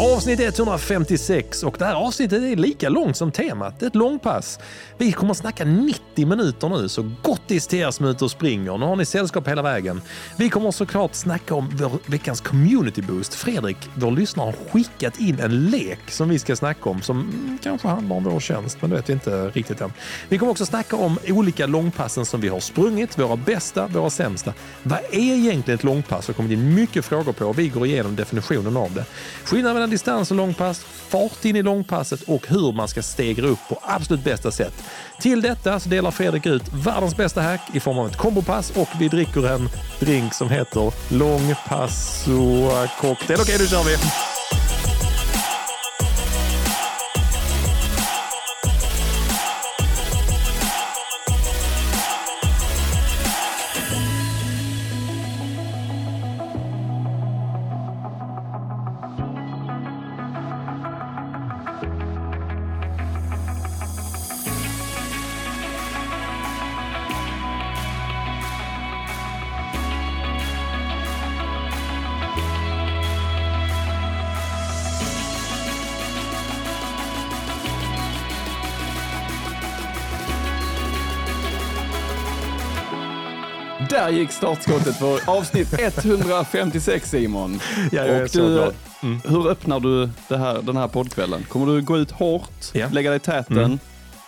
Avsnitt 156 och det här avsnittet är lika långt som temat. Det är ett långpass. Vi kommer att snacka 90 minuter nu, så gottis till er som är ute och springer. Nu har ni sällskap hela vägen. Vi kommer såklart snacka om vår veckans community boost. Fredrik, vår lyssnare, har skickat in en lek som vi ska snacka om som mm, kanske handlar om vår tjänst, men det vet vi inte riktigt än. Vi kommer också snacka om olika långpassen som vi har sprungit, våra bästa, våra sämsta. Vad är egentligen ett långpass? Det har kommit in mycket frågor på och vi går igenom definitionen av det. Skillnaden mellan distans och långpass, fart in i långpasset och hur man ska stegra upp på absolut bästa sätt. Till detta så delar Fredrik ut världens bästa hack i form av ett kombopass och vi dricker en drink som heter Långpasso cocktail. Okej, nu kör vi! Gick startskottet för avsnitt 156 Simon. Ja, jag är så du, glad. Hur öppnar du här, den här poddkvällen? Kommer du gå ut hårt, Ja. lägga dig i täten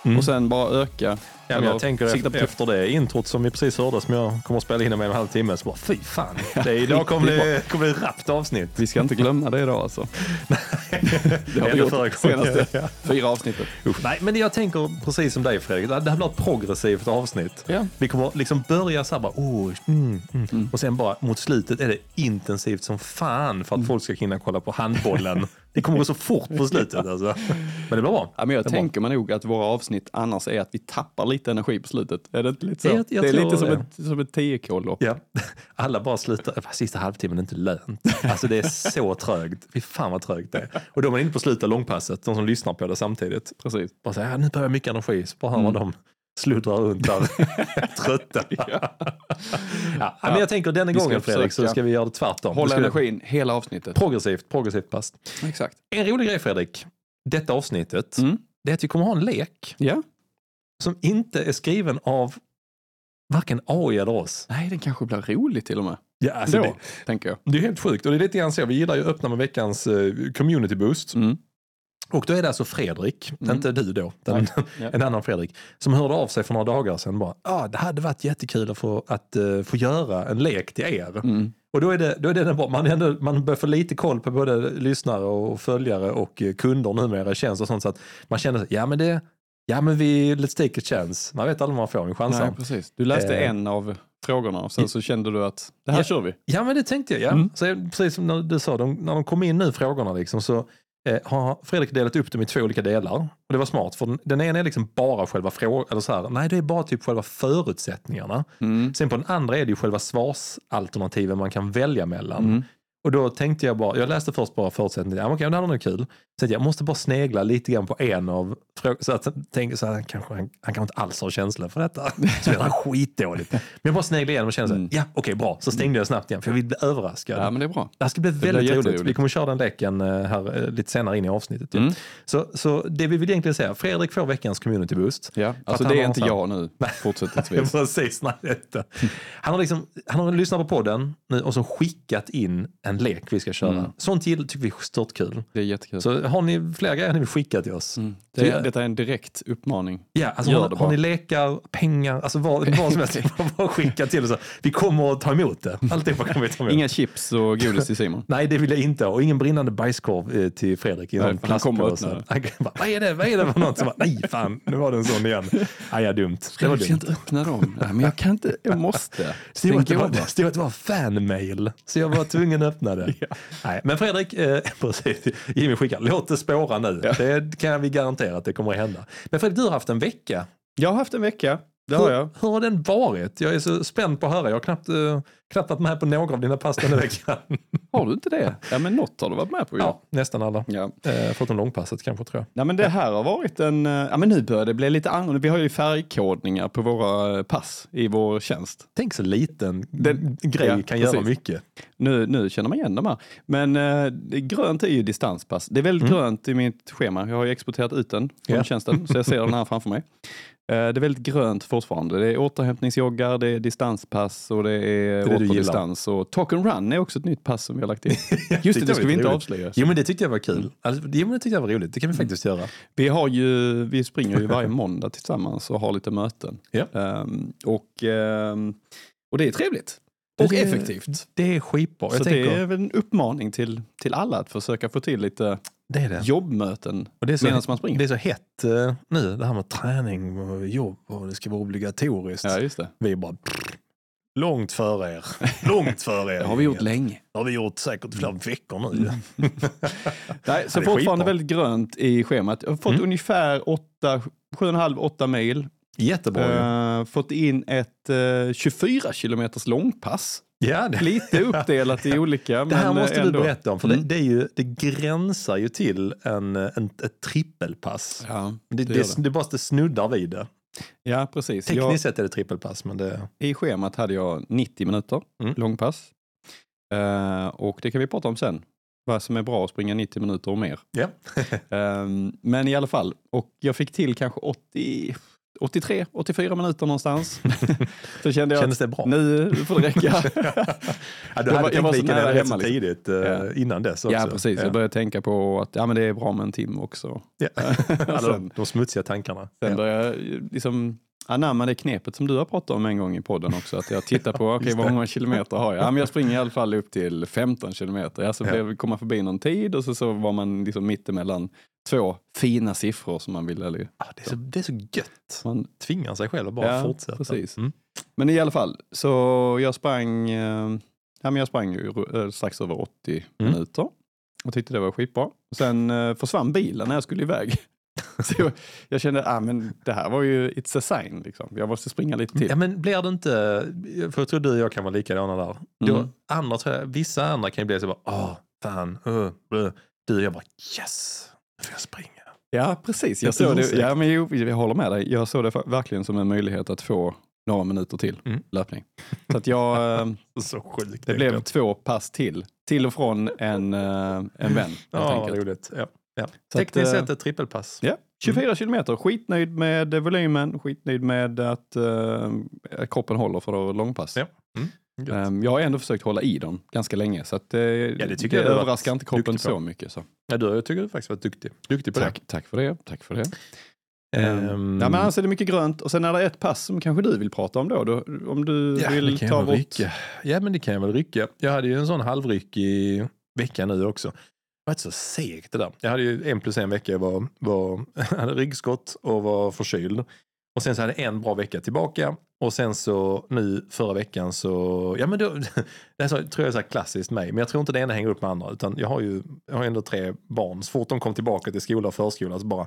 Mm. och sen bara öka? Ja, men jag tänker efter, på- efter det introt som vi precis hörde som jag kommer att spela in om en och en halv timme så bara fy fan. Det, idag kommer det, kommer det ett rappt avsnitt. Vi ska inte glömma det idag alltså. Det har vi gjort senaste Ja. fyra avsnitten. Usch. Nej, men jag tänker precis som dig Fredrik. Det här blir ett progressivt avsnitt. Ja. Vi kommer liksom börja så här bara, oh, mm, mm. och sen bara mot slutet är det intensivt som fan för att folk ska hinna kolla på handbollen. det kommer gå så fort på slutet alltså. Men det blir bra. Ja, men jag bra. tänker mig nog att våra avsnitt annars är att vi tappar lite energi på slutet. Är det inte lite så? Jag- jag det är lite som det. ett, som ett 10K-lopp. Ja, alla bara slutar. Sista halvtimmen är inte lönt. Alltså det är så trögt. Fy fan vad trögt det är. Och då är man inne på slutet av långpasset, de som lyssnar på det samtidigt. Precis. Bara säger, ja, nu behöver jag mycket energi. Så bara hör man dem sluddra runt där, trötta. ja. men jag tänker denna gången Fredrik så ska vi göra det tvärtom. Hålla energin hela avsnittet. Progressivt, progressivt pass. Exakt. En rolig grej Fredrik, detta avsnittet, Mm. det är att vi kommer ha en lek Ja. som inte är skriven av varken AI eller oss. Nej, den kanske blir rolig till och med. Ja, alltså Då, det, tänker jag. det är helt sjukt och det är lite grann så. Vi gillar ju att öppna med veckans eh, community boost. Mm. Och då är det alltså Fredrik, Mm. inte du då, utan Ja. en annan Fredrik, som hörde av sig för några dagar sedan bara, ah, det hade varit jättekul att få, att, eh, få göra en lek till er. Mm. Och då är det, då är det bra. Man, ändå, man börjar få lite koll på både lyssnare och följare och eh, kunder numera i tjänst och sånt så att man känner sig, ja men det, ja men vi, let's take a chance. Man vet aldrig om man får en chans. Nej, precis. Du läste Eh. en av frågorna och sen så kände du att det här Ja. kör vi. Ja men det tänkte jag, ja. Mm. Så, precis som du sa, de, när de kom in nu frågorna liksom, så eh, har Fredrik delat upp dem i två olika delar. Och det var smart, för den, den ena är liksom bara själva frågan, eller så här, nej det är bara typ själva förutsättningarna. Mm. Sen på den andra är det ju själva svarsalternativen man kan välja mellan. Mm. Och då tänkte jag bara, jag läste först bara förutsättningar, ja, men okej, det här var nog kul. Så jag måste bara snegla lite grann på en av så att tänker så här, kanske, han, han kanske inte alls har känsla för detta. Så det är skitdåligt. Men jag bara sneglade igenom och kände så här, Mm. ja okej bra, så stängde jag snabbt igen för jag vill bli överraskad. Ja, men det är bra. Det här ska bli blir väldigt roligt. Vi kommer köra den leken eh, här eh, lite senare in i avsnittet. Mm. Så, så det vi vill egentligen säga, Fredrik får veckans community boost. Ja. Alltså han det är inte jag nu fortsättningsvis. Precis, nej, det. Han har, liksom, han har lyssnat på podden nu och så skickat in en lek vi ska köra. Mm. Sånt gill- tycker vi är stört kul. Det är jättekul. Så har ni fler grejer ni vill skicka till oss? Mm. Det, jag- detta är en direkt uppmaning. Ja, alltså har, har ni lekar, pengar, alltså vad, vad som helst, bara skicka till oss. Vi kommer att ta emot det. Alltihopa kommer vi ta emot. Inga chips och godis till Simon. Nej, det vill jag inte. Och ingen brinnande bajskorv eh, till Fredrik i någon plastpåse. Han bara, vad är det? Vad är det för något? Så bara, Nej, fan, nu var det en sån igen. Nej, ja, dumt. Det var Jag ska dumt. inte öppna dem. Nej, men jag kan inte. Jag måste. Är en det stod att det var fanmail, så jag var tvungen att öppna det. Nej, men Fredrik, eh, precis, Jimmy skickar, låt det spåra nu. Ja. Det kan vi garantera att det kommer att hända. Men Fredrik, du har haft en vecka. Jag har haft en vecka. Det har hur, jag. hur har den varit? Jag är så spänd på att höra. Jag har knappt, uh, knappt varit med på några av dina pass den här veckan. Har du inte det? Ja, men något har du varit med på ju. ja, nästan alla. Ja. Uh, förutom långpasset kanske tror jag. Nej, men det här har varit en, eh, ja men nu börjar det bli lite annorlunda. Vi har ju färgkodningar på våra eh, pass i vår tjänst. Tänk så liten Den- grej ja, kan göra precis. mycket. Nu, nu känner man igen de här. Men eh, grönt är ju distanspass. Det är väldigt grönt i mitt schema. Jag har ju exporterat ut den från Mm. Ja. tjänsten, så jag ser den här framför mig. Eh, det är väldigt grönt fortfarande. Det är återhämtningsjoggar, det är distanspass och det är det återdistans. Och talk and run är också ett nytt pass som vi har lagt in. Just det, det ska vi inte roligt. avslöja. Jo men det tyckte jag var kul. Alltså, jo men det tyckte jag var roligt. Det kan vi faktiskt göra. Vi, har ju, vi springer ju varje måndag tillsammans och har lite möten. Ja. Ehm, och, ehm, och det är trevligt. Och Det- effektivt. Det är skitbra. Så tänker, det är väl en uppmaning till, till alla att försöka få till lite det är det. jobbmöten Och det är så, medan man springer. Det är så hett eh, nu, det här med träning och jobb och det ska vara obligatoriskt. Ja, just det. Vi är bara pff, långt före er. Långt före er. Det har vi gjort länge. Det har vi gjort säkert flera veckor nu. Nej, så det är fortfarande väldigt grönt i schemat. Jag har fått Mm. ungefär 8, 7,5-8 mil. Jättebra ju. Eh, fått in ett eh, 24 kilometers långpass. Ja, det, Lite uppdelat i olika. det här men, eh, måste ändå. du berätta om. För Mm. det, det, är ju, det gränsar ju till en, en, ett trippelpass. Ja, Det, det det, det, bara det snuddar vid det. ja precis. Tekniskt Jag, sett är det trippelpass, men det... I schemat hade jag 90 minuter Mm. långpass. Eh, och det kan vi prata om sen. Vad som är bra att springa 90 minuter och mer. Ja. Ehm, men i alla fall, och jag fick till kanske 80, 83, 84 minuter någonstans. så kände jag Kändes det bra? nu får det räcka. Ja, du Jag hade var- tänkt så lika nära det rätt så liksom. tidigt eh, Ja. innan dess också. ja, precis. Jag började tänka på att ja, men det är bra med en timme också. Ja. Alla sen, de, de smutsiga tankarna. sen Ja. började jag liksom anamma det knepet som du har pratat om en gång i podden också. Att jag tittar på, okej vad det. många kilometer har jag? Ja, men jag springer i alla fall upp till 15 kilometer. Ja, så Ja. kom man förbi någon tid och så, så var man liksom mittemellan två fina siffror som man ville. eller- Ah, det, är så, det är så gött. Man, Tvingar sig själv att bara Ja, fortsätta. precis. Mm. Men i alla fall, så jag sprang, eh, ja, men jag sprang ju eh, strax över 80 Mm. minuter och tyckte det var skitbra. Sen eh, försvann bilen när jag skulle iväg. så jag, jag kände, ah, men det här var ju, it's a sign liksom. Jag måste springa lite till. Ja, men blir det inte, för jag tror du och jag kan vara likadana där. Då, Mm. andra, vissa andra kan ju bli så bara, åh, fan, uh, uh. Du och jag bara, yes, nu får jag springa. Ja, precis. Jag såg det, ja, men jo, jag håller med dig. Jag såg det verkligen som en möjlighet att få några minuter till Mm. löpning. Så att jag, eh, Så sjukt. det blev två pass till. Till och från en, eh, en vän. Ja, roligt. Ja. Ja. Så Tekniskt eh, sett ett trippelpass. Ja, 24 kilometer. Skitnöjd med volymen, skitnöjd med att eh, kroppen håller för långpass. Ja. Gött. Ehm, jag har ändå försökt hålla i dem ganska länge så att eh, det det, har överraskar inte kroppen så mycket. Så. Ja, du, jag tycker du faktiskt varit duktig. Duktig på Tack, tack för det. Tack för det. det. Ehm, Ja, men annars är det mycket grönt och sen är det ett pass som kanske du vill prata om då. då om du Ja, vill det kan ta bort... rycka. Ja, men det kan jag väl rycka. Jag hade ju en sån halvryck i veckan nu också. Det var så segt det där. Jag hade ju en plus en vecka, jag var, var, hade ryggskott och var förkyld. Och sen så hade jag en bra vecka tillbaka. Och sen så nu förra veckan så, ja men då, det så, tror jag är så här klassiskt mig. Men jag tror inte det ena hänger upp med andra. Utan jag har ju jag har ändå tre barn. Så fort de kom tillbaka till skola och förskola så bara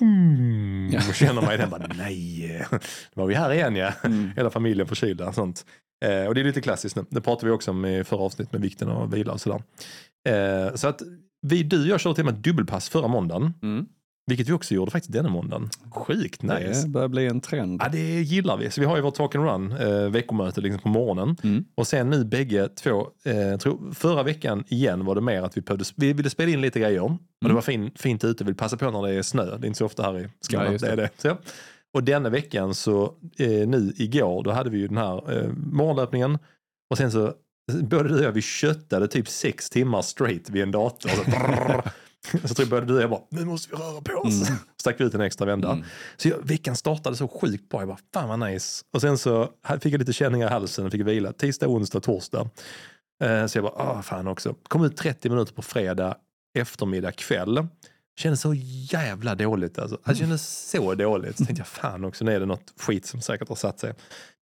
boom, Ja. och känner mig den bara nej, då var vi här igen ja. Mm. Hela familjen förkylda och sånt. Eh, och det är lite klassiskt nu. Det pratade vi också om i förra avsnittet med vikten av att vila och sådär. Eh, så att vi, du och jag körde till och med dubbelpass förra måndagen. Mm. Vilket vi också gjorde faktiskt denna måndagen. Sjukt nice. Det börjar bli en trend. Ja, det gillar vi. Så vi har ju vårt talk and run eh, veckomöte liksom på morgonen. Mm. Och sen nu bägge två, eh, tror, förra veckan igen var det mer att vi, behövde, vi ville spela in lite grejer. Och det Mm. var fin, fint ute, vill passa på när det är snö. Det är inte så ofta här i Skåne. Just det. det. är det. Så. Och denna veckan så, eh, nu igår, då hade vi ju den här eh, morgonlöpningen. Och sen så, både du och jag, vi köttade typ sex timmar straight vid en dator. Så, tror jag både du och jag bara, nu måste vi röra på oss. Mm. Stack vi ut en extra vända. Mm. Så jag, veckan startade så sjukt bra. Jag bara, fan vad nice. Och sen så fick jag lite känningar i halsen och fick vila. Tisdag, onsdag, torsdag. Eh, så jag bara, ah fan också. Kom ut 30 minuter på fredag eftermiddag, kväll. Kändes så jävla dåligt. Alltså. Det kändes så dåligt. Så tänkte jag, fan också, nu är det något skit som säkert har satt sig.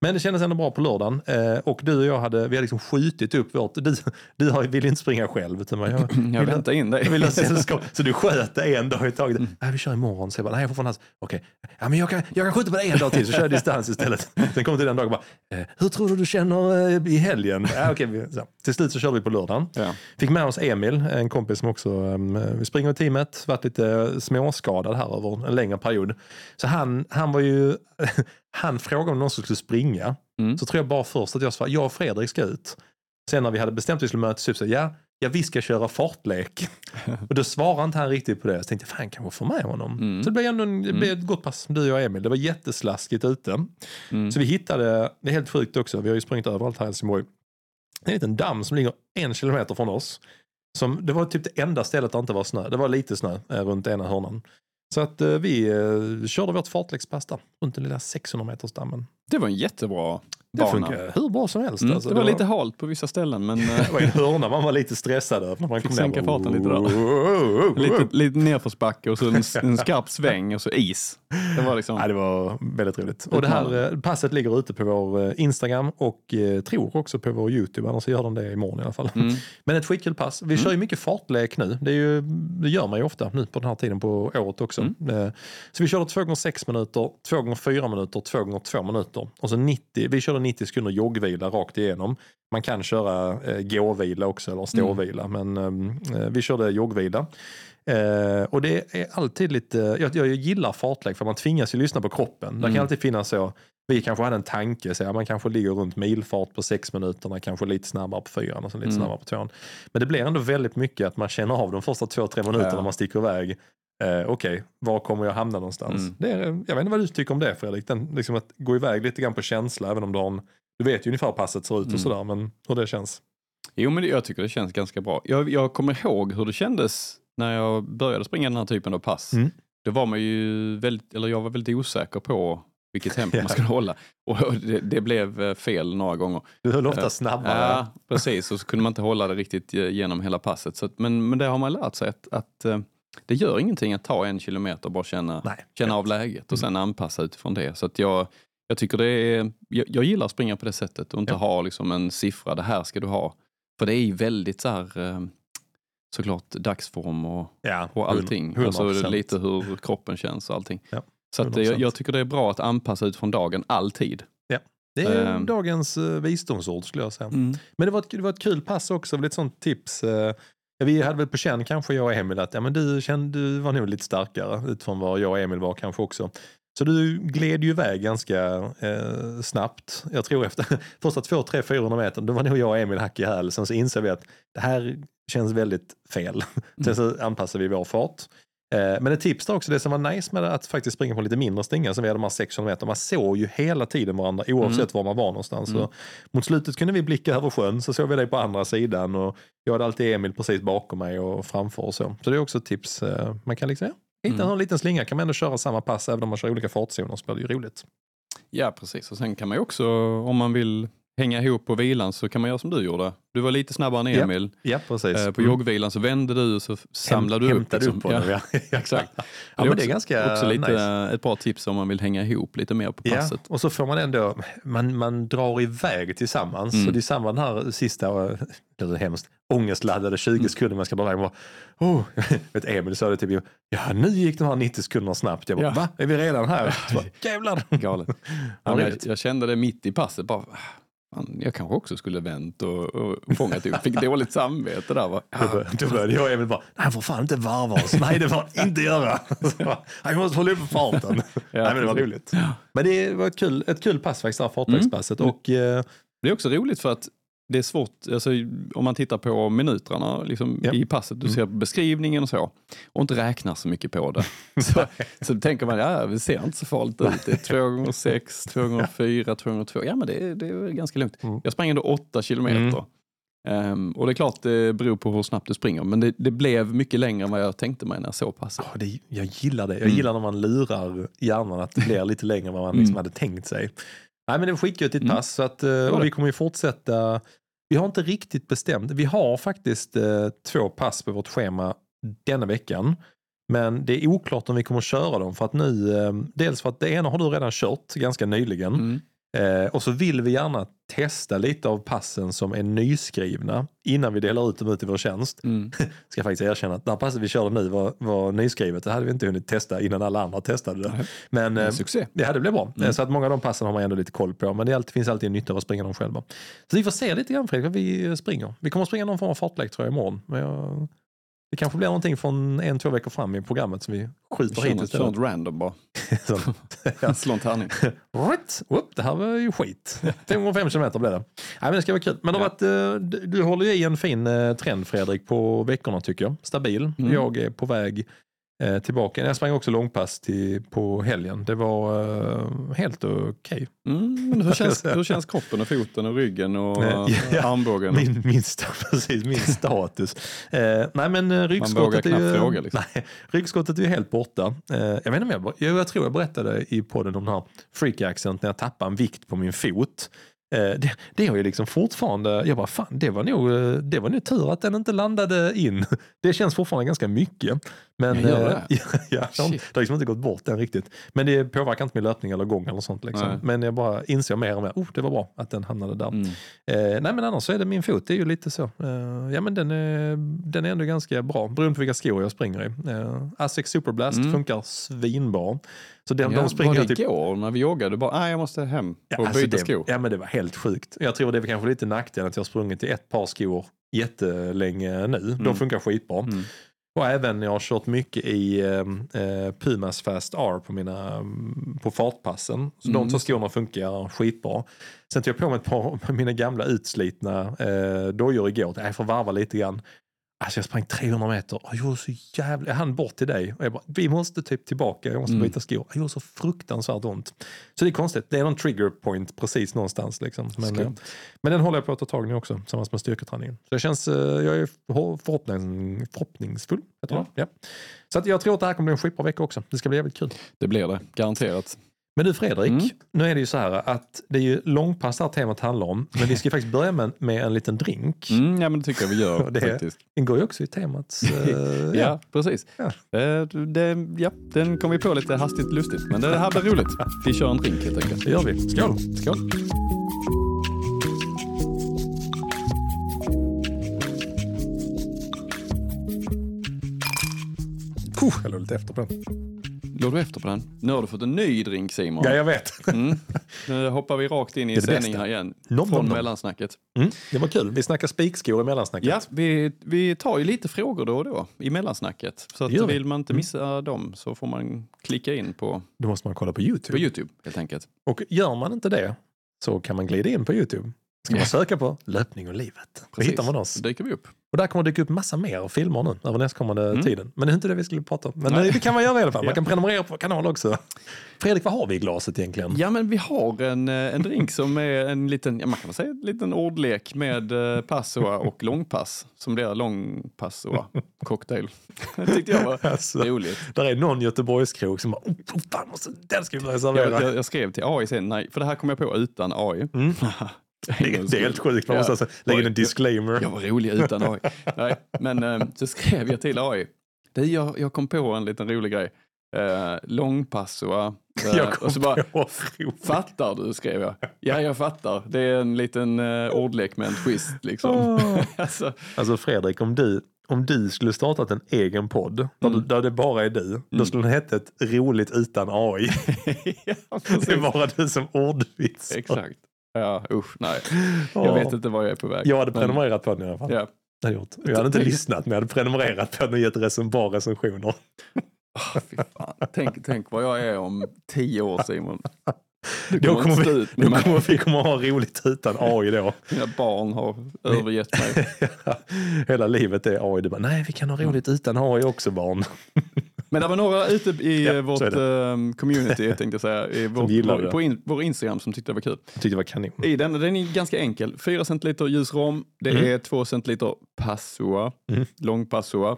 Men det kändes ändå bra på lördagen. Eh, och du och jag hade, vi hade liksom skjutit upp vårt... Du, du har- inte springa själv. Utan jag, Jag väntar in dig. jag vill ha sällskap. Så du sköt det en dag i taget. Nej, vi kör imorgon. Så jag bara, nej jag får fan alltså, okej. Ja, men jag kan, jag kan skjuta på det en dag till så kör jag distans istället. Sen kom till den dagen och bara, eh, hur tror du du känner eh, i helgen? Okej, vi- så. Till slut så körde vi på lördagen. Ja. Fick med oss Emil, en kompis som också um, vi springer i teamet, varit lite småskadad här över en längre period. Så han, han var ju, han frågade om någon skulle springa. Mm. Så tror jag bara först att jag svarade, jag och Fredrik ska ut. Sen när vi hade bestämt att vi skulle mötas upp så ja, ja vi ska köra fartlek. och då svarade inte han riktigt på det. Så tänkte jag, fan jag kanske få med honom. Mm. Så det blev ändå en, det blev ett gott pass, du och jag och Emil. Det var jätteslaskigt ute. Mm. Så vi hittade, det är helt sjukt också, vi har ju sprungit överallt här i Helsingborg. En liten damm som ligger en kilometer från oss. Som, det var typ det enda stället där det inte var snö. Det var lite snö eh, runt ena hörnan. Så att eh, vi eh, körde vårt fartlekspass där, runt den lilla 600 meters dammen. Det var en jättebra det bana. funkar hur bra som helst. Mm. alltså. det var lite halt på vissa ställen men det var en hörna man var lite stressad över. När man Fick kom sänka farten lite där. Lite, lite nedförsbacke och så en, en skarp sväng och så is. Det var liksom... Ja, det var väldigt roligt. Och det här eh, passet ligger ute på vår eh, Instagram och eh, tror också på vår YouTube. Annars gör de det imorgon i alla fall. Mm. Men ett skitkul pass. Vi kör ju mycket fartlek nu. Det, är ju, det gör man ju ofta nu på den här tiden på året också. Mm. Eh, Så vi körde 2 gånger 6 minuter, 2 gånger 4 minuter, 2 gånger 2 minuter. Och så 90, vi körde 90 sekunder joggvila rakt igenom. Man kan köra eh, gåvila också eller ståvila. Men eh, vi körde joggvila. Eh, och det är alltid lite, jag, jag gillar fartlek för man tvingas ju lyssna på kroppen. Det kan Mm. alltid finnas så, vi kanske hade en tanke, så man kanske ligger runt milfart på sex minuterna, kanske lite snabbare på fyran och så lite Mm. snabbare på tvåan. Men det blir ändå väldigt mycket att man känner av de första två, tre minuterna Ja. man sticker iväg. Eh, Okej, var kommer jag hamna någonstans? Mm. Det är, jag vet inte vad du tycker om det Fredrik, Den, liksom att gå iväg lite grann på känsla, även om du har en, du vet ju ungefär hur passet ser ut Mm. och sådär, men hur det känns. Jo, men det- jag tycker det känns ganska bra. Jag, jag kommer ihåg hur det kändes när jag började springa den här typen av pass. Mm. Då var man ju väldigt, eller jag var väldigt osäker på vilket tempo Ja. man skulle hålla. Och det, det blev eh, fel några gånger. Du höll ofta Ja. snabbare. Ja, precis. Och så kunde man inte hålla det riktigt eh, genom hela passet. Så att, men, men det har man lärt sig att, att eh, det gör ingenting att ta en kilometer och bara känna, Nej. känna av läget och Mm. sen anpassa utifrån det. Så att jag, jag tycker det är, jag, jag gillar att springa på det sättet och inte Ja. ha liksom en siffra, det här ska du ha. För det är ju väldigt så här, eh, såklart dagsform och, Ja, och allting. 100%. Alltså lite hur kroppen känns och allting. Ja, så att, eh, 100%. jag, jag tycker det är bra att anpassa utifrån dagen, alltid. Det är Ehm. dagens uh, visdomsord skulle jag säga. Mm. Men det var, ett, det var ett kul pass också, väl ett sånt tips vi hade väl på känn kanske jag och Emil att ja, men du, kände, du var nog lite starkare utifrån vad jag och Emil var kanske också. Så du gled ju iväg ganska eh, snabbt. Jag tror efter första två, tre, 400 meter, då var nog jag och Emil hack i häl. Sen så insåg vi att det här känns väldigt fel. Sen så anpassade vi vår fart. Eh, Men ett tips där också, det som var nice med att faktiskt springa på lite mindre stingar som vi hade de här 600 meter, man såg ju hela tiden varandra oavsett var man var någonstans. Mm. Så mot slutet kunde vi blicka över sjön så såg vi dig på andra sidan och jag hade alltid Emil precis bakom mig och framför och så. Så det är också ett tips. eh, Man kan liksom, hitta Mm. en liten slinga kan man ändå köra samma pass även om man kör olika fartzoner så blir det ju roligt. Ja, precis. Och sen kan man ju också, om man vill hänga ihop på vilan så kan man göra som du gjorde. Du var lite snabbare än Ja, Emil. Ja, precis. Eh, på joggvilan så vände du och så samlade du upp. Liksom. upp ja, ja. exakt. ja, Det är också- det är ganska Också lite nice. ett bra tips om man vill hänga ihop lite mer på Ja, passet. och så får man ändå, man, man drar iväg tillsammans. Mm. Så det är samma den här sista, det är hemskt, ångestladdade 20 Mm. sekunder man ska dra iväg. Man bara, Oh. Vet, Emil sa det typ, ja nu gick de här 90 sekunderna snabbt. Jag bara, Ja. va? Är vi redan här? Jävlar! Galet. Ja, Ja, jag, jag kände det mitt i passet. Bara, fan, jag kanske också skulle vänt och, och fångat upp. Fick dåligt samvete där. Va? Bör- Då började jag och Emil bara, nej får fan inte varva oss. Nej det får han inte göra. Så bara, "Nej, Vi måste hålla uppe farten. nej, men det var roligt. Men det var ett kul, ett kul pass faktiskt, det här. Mm. Och eh, Det är också roligt för att det är svårt, alltså, om man tittar på minuterna liksom, Ja. i passet, du Mm. ser beskrivningen och så, och inte räknar så mycket på det. Så, så tänker man, ja det ser inte så farligt ut. Det är 2 gånger 6 2 gånger 4 2 gånger 2 Ja men det det är ganska lugnt. Mm. Jag sprang ändå 8 kilometer. Ehm, och det är klart det beror på hur snabbt du springer, men det, det blev mycket längre än vad jag tänkte mig när jag såg passet. ja, det, jag gillar det. Jag Mm. gillar när man lurar hjärnan att det blir lite längre än vad man liksom Mm. hade tänkt sig. Nej men det var skitgött Mm. pass. Så att, eh, och vi kommer ju fortsätta. Vi har inte riktigt bestämt. Vi har faktiskt eh, två pass på vårt schema denna veckan. Men det är oklart om vi kommer att köra dem för att nu, eh, dels för att det ena har du redan kört ganska nyligen. Mm. Eh, och så vill vi gärna testa lite av passen som är nyskrivna innan vi delar ut dem ut i vår tjänst. Mm. Ska jag faktiskt erkänna att det här passet vi körde nu var, var nyskrivet. Det hade vi inte hunnit testa innan alla andra testade det. Men eh, det hade blivit bra. Mm. Eh, Så att många av de passen har man ändå lite koll på. Men det alltid, finns alltid en nytta av att springa dem själva. Så vi får se lite grann Fredrik, vad vi springer. Vi kommer att springa någon form av fartlek tror jag imorgon. Men jag, det kanske blir någonting från en, två veckor fram i programmet som vi skjuter Kör hit kör istället. något random bara. Slå en tärning. Right. Upp, det här var ju skit. 505 kilometer blev det. Nej, men det ska vara kul. Men Ja. varit, eh, du, du håller ju i en fin eh, trend Fredrik på veckorna tycker jag. Stabil. Mm. Jag är på väg eh, tillbaka. Jag sprang också långpass till, på helgen. Det var eh, helt okej. Mm, men hur, känns, hur känns kroppen och foten och ryggen och ja. armbågen? Min, min, precis, min status. eh, nej men eh, ryggskottet vågar är ju, fråga, liksom. nej, ryggskottet är ju helt borta. Eh, jag, vet inte jag, jag, jag tror jag berättade i podden om den här freak accident när jag tappade en vikt på min fot. Eh, det, det har ju liksom fortfarande, jag bara fan det var, nog, eh, det var nog tur att den inte landade in. Det känns fortfarande ganska mycket. Men Ja, eh, det? ja, ja, det, har, Shit. det har liksom inte gått bort än riktigt. Men det påverkar inte min löpning eller gång eller sånt. Liksom. Men jag bara inser mer och mer, oh, det var bra att den hamnade där. Mm. Eh, nej men annars så är det min fot, det är ju lite så. Eh, ja men den är, den är ändå ganska bra beroende på vilka skor jag springer i. Eh, Asics Superblast Mm. funkar svinbra. Så den, Ja, de springer var det typ... igår när vi joggade? Du bara, nej jag måste hem Ja, och alltså byta det, skor. ja men det var helt sjukt. Jag tror det är kanske lite nackdel att jag har sprungit i ett par skor jättelänge nu. De Mm. funkar skitbra. Mm. Och även jag har kört mycket i eh, eh, Pumas Fast R på, mina, på fartpassen. Så Mm. de två skorna funkar skitbra. Sen tog jag på mig ett par av mina gamla utslitna eh, dojor igår. Jag får varva lite grann. Alltså jag sprang 300 meter och jag så jävla... Jag hann bort till dig och jag bara, vi måste typ tillbaka, jag måste Mm. byta skor. Jag gjorde så fruktansvärt ont. Så det är konstigt, det är någon trigger point precis någonstans. Liksom. Men, Skumt. eh, men den håller jag på att ta tag i nu också, tillsammans med styrketräningen. Så det känns, eh, jag är förhoppning, förhoppningsfull. Heter Ja. Ja. Så att jag tror att det här kommer bli en skitbra vecka också. Det ska bli jävligt kul. Det blir det, garanterat. Men du Fredrik, Mm. nu är det ju så här att det är ju långpass det här temat handlar om. Men vi ska faktiskt börja med, med en liten drink. Mm, ja men det tycker jag vi gör Det- faktiskt. Den går ju också i temats... eh, Ja, precis. Ja. Eh, Det, ja, den kom vi på lite hastigt lustigt, men det här blir roligt. Vi kör en drink helt enkelt. Det gör vi. Skål! Skål! Puh, jag låg lite efter på den. Låg du efter på den? Nu har du fått en ny drink Simon. Ja, jag vet. Mm. Nu hoppar vi rakt in i det sändning här igen. Nom, Från nom, nom. mellansnacket. Mm, det var kul. Vi snackar spikskor i mellansnacket. Ja, vi, vi tar ju lite frågor då och då i mellansnacket. Så att vill man inte missa dem så får man klicka in på, Då måste man kolla på YouTube. på Youtube helt enkelt. Och gör man inte det så kan man glida in på YouTube. Ska man söka på löpning och livet. Då Precis. hittar man oss. Då dyker vi upp. Och där kommer det dyka upp massa mer filmer nu över nästkommande Mm. tiden. Men det är inte det vi skulle prata om. Men Nej. det kan man göra i alla fall. Man kan prenumerera på vår kanal också. Fredrik, vad har vi i glaset egentligen? Ja, men vi har en, eh, en drink som är en liten, ja, man kan säga en liten ordlek med eh, passoa och långpass. Som blir långpassoa cocktail. Det tyckte jag var Alltså, roligt. där är någon Göteborgskrog som bara, oh, oh, fan, måste, den ska vi börja servera. Jag, jag, jag skrev till AI sen, nej, för det här kom jag på utan AI. Mm. Det, är- det är helt sjukt. Man måste Ja. alltså lägga in en disclaimer. Jag var rolig utan AI. Nej, men eh, så skrev jag till AI. Du, jag, jag kom på en liten rolig grej. Eh. Eh, Jag kom och så bara, fattar du, skrev jag. Ja, jag fattar. Det är en liten eh, ordlek med en twist liksom. Åh. alltså, Alltså Fredrik, om du, om du skulle startat en egen podd där, Mm. du, där det bara är du, då Mm. skulle den heta ett roligt utan AI. ja, Det är bara du som ordvits. Exakt. Ja, usch, nej. Jag vet inte var jag är på väg. Jag hade Men- prenumererat på den i alla fall. Ja. Det hade jag, gjort. jag hade inte lyssnat men jag hade prenumererat på den och gett recen bra recensioner. Ah, fy fan. Tänk, tänk vad jag är om tio år Simon. Du Då kommer kommer, vi, ut då kommer vi kommer ha roligt utan AI då. Mina barn har övergett mig. Hela livet är AI. Du bara, nej vi kan ha roligt utan AI också barn. Men det var några ute i Ja, eh, vårt eh, community, tänkte jag säga, i vår, på in, vår Instagram som tyckte det var kul. Jag tyckte det var kanon. I den, den är ganska enkel. 4 centiliter ljus rom, det Mm. är 2 centiliter Passoa, Mm. långpassoa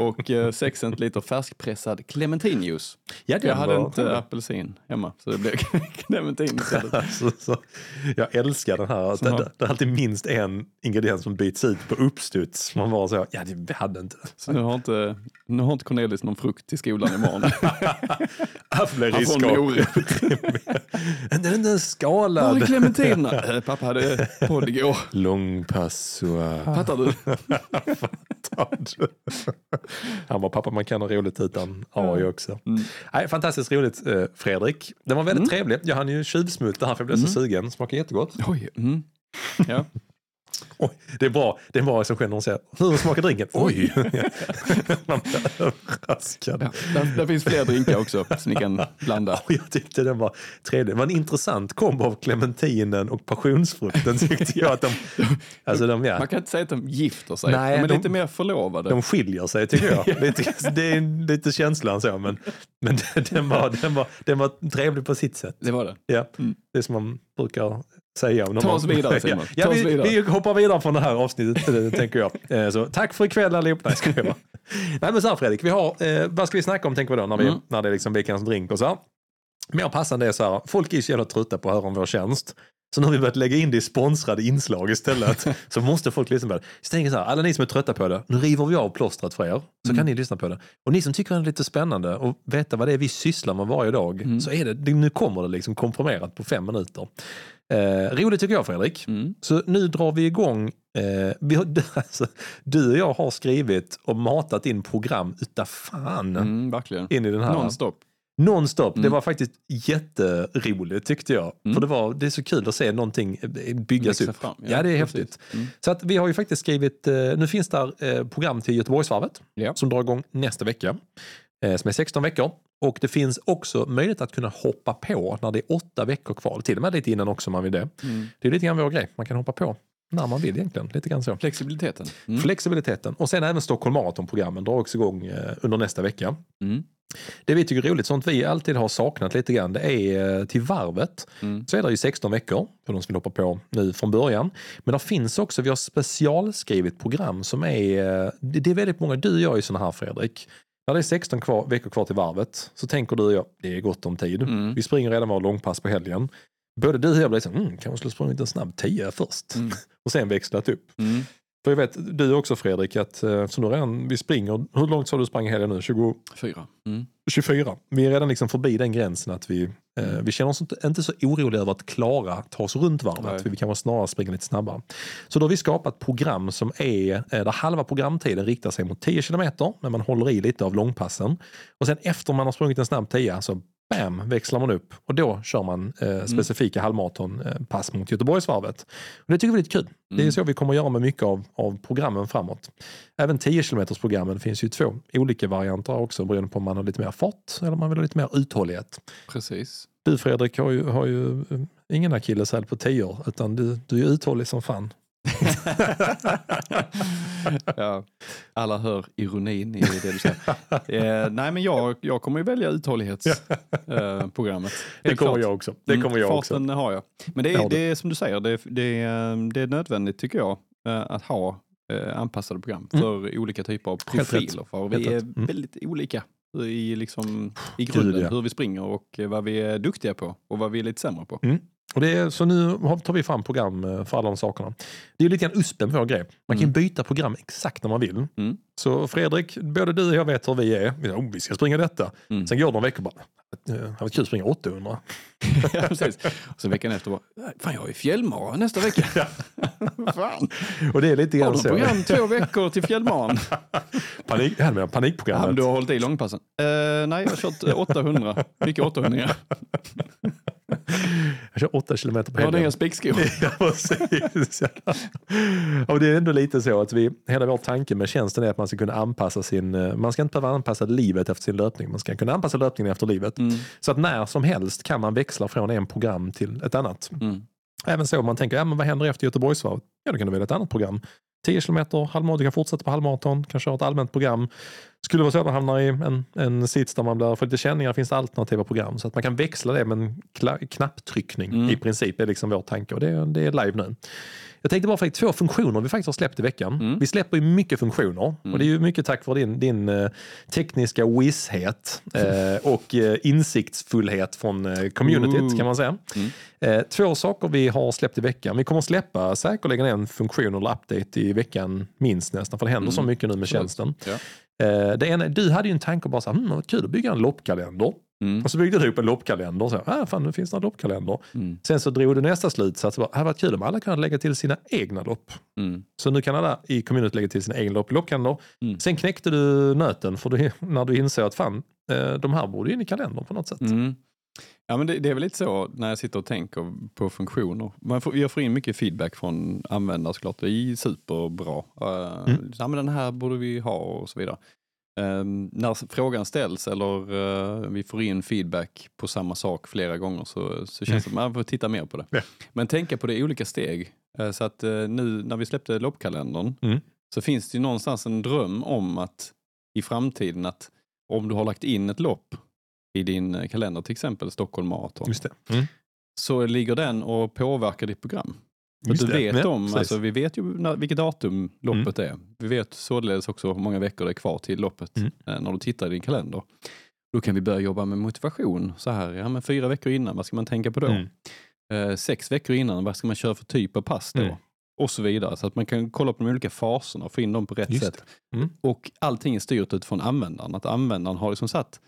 och eh, 6 centiliter färskpressad clementinjuice. Ja, Jag hade inte trevlig. apelsin hemma så det blev clementin. Alltså, så, jag älskar den här. Det, det, det är alltid minst en ingrediens som byts ut på uppstuds. Man bara så, ja det vi hade inte det. Så nu har inte, nu har inte Cornelis någon frukt till skolan imorgon. Han får en morot. Inte inte en Var är skalad. clementinerna? Eh, Pappa hade podd igår. Långpassua. Fattar du? Han var pappa man kan ha roligt utan AI också. Mm. Nej, fantastiskt roligt eh, Fredrik. Den var väldigt trevlig. Jag hann ju tjuvsmulta här för jag blev så sugen. Smakar jättegott. Oj. Mm. Ja. Oj, det är bra, det är en bra recension hon säger hur smakar drinken? Oj! Man blir överraskad. Ja. Där, där finns fler drinkar också som ni kan blanda. Och jag tyckte den var trevlig. Det var en intressant kombo av clementinen och passionsfrukten tyckte jag. Att de, alltså de, ja, Man kan inte säga att de gifter sig. Nej, de är de- lite mer förlovade. de skiljer sig tycker jag. Lite, det är lite känslan så. Men, men den, var, den, var, den var trevlig på sitt sätt. Det var det. Ja, Mm. Det är som man brukar säga. om Ta man- oss vidare, Simon. Ja, vi, vidare. vi hoppar vidare från det här avsnittet eh, tänker jag. Eh, Så, tack för ikväll allihop. Nej, ska jag. Nej men så här Fredrik, vi har, eh, vad ska vi snacka om tänker vi då när, vi, Mm. när det är liksom veckans drink och så här. Mer passande är så här, folk är så jävla trötta på att höra om vår tjänst. Så nu har vi börjat lägga in det i sponsrade inslag istället. så måste folk lyssna på det. Så tänker så här, alla ni som är trötta på det, nu river vi av plåstret för er. Så Mm. kan ni lyssna på det. Och ni som tycker det är lite spännande och veta vad det är vi sysslar med varje dag. Mm. Så är det, nu kommer det liksom komprimerat på fem minuter. Eh, roligt tycker jag Fredrik. Mm. Så nu drar vi igång. Eh, vi har, alltså, du och jag har skrivit och matat in program utav fan Mm, verkligen. in i den här. Nonstop. Nonstop. Det Mm. var faktiskt jätteroligt tyckte jag. Mm. För det, var, det är så kul att se någonting eh, byggas Växa upp. fram. Ja, det är precis. häftigt. Mm. Så att vi har ju faktiskt skrivit, eh, nu finns där eh, program till Göteborgsvarvet Ja. som drar igång nästa vecka. Som är 16 veckor. Och det finns också möjlighet att kunna hoppa på när det är åtta veckor kvar. Till och med lite innan också om man vill det. Mm. Det är lite grann vår grej. Man kan hoppa på när man vill egentligen. Lite grann så. Flexibiliteten. Mm. Flexibiliteten. Och sen även Stockholm Marathon-programmen drar också igång eh, under nästa vecka. Mm. Det vi tycker är roligt, sånt vi alltid har saknat lite grann, det är eh, till varvet. Mm. Så är det ju 16 veckor för de som vill hoppa på nu från början. Men det finns också, vi har specialskrivit program som är, eh, det det är väldigt många, du gör ju sådana här Fredrik. När det är 16 kvar, veckor kvar till varvet så tänker du och jag, det är gott om tid. Mm. Vi springer redan våra långpass på helgen. Både du och jag blir så, mm, kanske skulle sprungit en snabb 10 först. Mm. Och sen växlat upp. Mm. För jag vet, du också Fredrik, att eh, så nu redan, vi springer, hur långt sa du sprang i helgen nu? 20, Fyra. Mm. 24. Vi är redan liksom förbi den gränsen att vi, eh, vi känner oss inte, inte så oroliga över att klara ta oss runt varvet. Nej. Vi kan vara snarare springa lite snabbare. Så då har vi skapat program som är, eh, där halva programtiden riktar sig mot 10 kilometer, när man håller i lite av långpassen. Och sen efter man har sprungit en snabb 10 så bam, växlar man upp och då kör man eh, specifika halvmaratonpass mot Göteborgsvarvet. Och det tycker vi är lite kul. Det är Mm. så vi kommer göra med mycket av, av programmen framåt. Även 10 km programmen finns ju två olika varianter också beroende på om man har lite mer fart eller om man vill ha lite mer uthållighet. Precis. Du Fredrik har ju, har ju eh, ingen akilleshäl på 10 utan du, du är uthållig som fan. ja, alla hör ironin i det du säger. Eh, nej, men jag, jag kommer ju välja uthållighetsprogrammet. Eh. Det kommer klart. jag också. Det kommer jag Mm, också. Farten har jag. Men det är, det är som du säger, det, det, är, det är nödvändigt tycker jag eh, att ha eh, anpassade program för olika typer av Mm. Profiler. För vi är. Mm. väldigt olika i, liksom, i Gud, grunden, ja. hur vi springer och eh, vad vi är duktiga på och vad vi är lite sämre på. Och det är, så nu har- tar vi fram program eh, för alla de sakerna. Det är ju lite grann uspen på vår grej. Man kan ju Mm. byta program exakt när man vill. Mm. Så Fredrik, både du och jag vet hur vi är. Oh, vi ska springa detta. Mm. Sen går det några veckor och bara, "Eh, det var kul att springa 800. ja, precis. Och så veckan efter bara, fan jag är i fjällmara nästa vecka. fan. Och det är lite Har grann du så. program två veckor till fjällmaran? Panik, hade med Ja, panikprogrammet. men du har hållit i långpassen? Eh, nej, jag har kört eh, 800. Mycket 800. Jag kör 8 kilometer på Jag har helgen. nya spickskor. Ja, precis. Och det är ändå lite så att vi, hela vår tanke med tjänsten är att man ska kunna anpassa sin, eh, man ska inte behöva anpassa livet efter sin löpning, man ska kunna anpassa löpningen efter livet. Mm. Så att när som helst kan man växla från en program till ett annat. Mm. Även så om man tänker, ja, men vad händer efter Göteborgsvarvet? Ja, då kan du välja ett annat program. 10 kilometer, halvmaraton, du kan fortsätta på halvmaraton, kan köra ett allmänt program. Skulle det vara så att man hamnar i en, en sits där man blir för lite känningar finns det alternativa program. Så att man kan växla det med en knapptryckning Mm. i princip. är liksom vår tanke och det, det är live nu. Jag tänkte bara för två funktioner vi faktiskt har släppt i veckan. Mm. Vi släpper ju mycket funktioner och det är ju mycket tack vare din, din eh, tekniska wisshet eh, och eh, insiktsfullhet från eh, communityt Ooh. kan man säga. Mm. Två saker vi har släppt i veckan. Vi kommer att släppa säkerligen en funktion eller update i veckan minst nästan för det händer så Mm. mycket nu med tjänsten. Ja. Eh, det ena, du hade ju en tanke bara så här, vad kul att bygga en loppkalender. Mm. Och så byggde du upp en loppkalender så, ah, fan nu finns det en loppkalender. Mm. Sen så drog du nästa slutsats, det hade varit kul om alla kunde lägga till sina egna lopp. Mm. Så nu kan alla i community lägga till sina egna lopp i loppkalender. Mm. Sen knäckte du nöten för du, när du insåg att fan, eh, de här borde in i kalendern på något sätt. Mm. Ja, men det, det är väl lite så när jag sitter och tänker på funktioner. Man får, jag får in mycket feedback från användare såklart. Det är superbra. Uh, Mm. ja, men den här borde vi ha och så vidare. Ehm, när frågan ställs eller eh, vi får in feedback på samma sak flera gånger så, så känns det som att man får titta mer på det. Ja. Men tänka på det i olika steg. Eh, så att eh, nu när vi släppte loppkalendern Mm. så finns det ju någonstans en dröm om att i framtiden att om du har lagt in ett lopp i din eh, kalender, till exempel Stockholm Marathon, Just det. Mm. så ligger den och påverkar ditt program. Just du det. vet Ja, om. Mm. alltså, vi vet ju när, vilket datum loppet är. Vi vet således också hur många veckor det är kvar till loppet Mm. eh, när du tittar i din kalender. Då kan vi börja jobba med motivation. Så här, ja men fyra veckor innan, vad ska man tänka på då? Mm. Eh, sex veckor innan, vad ska man köra för typ av pass då? Mm. Och så vidare. Så att man kan kolla på de olika faserna och få in dem på rätt Just sätt. Mm. Och allting är styrt utifrån användaren. Att användaren har liksom satt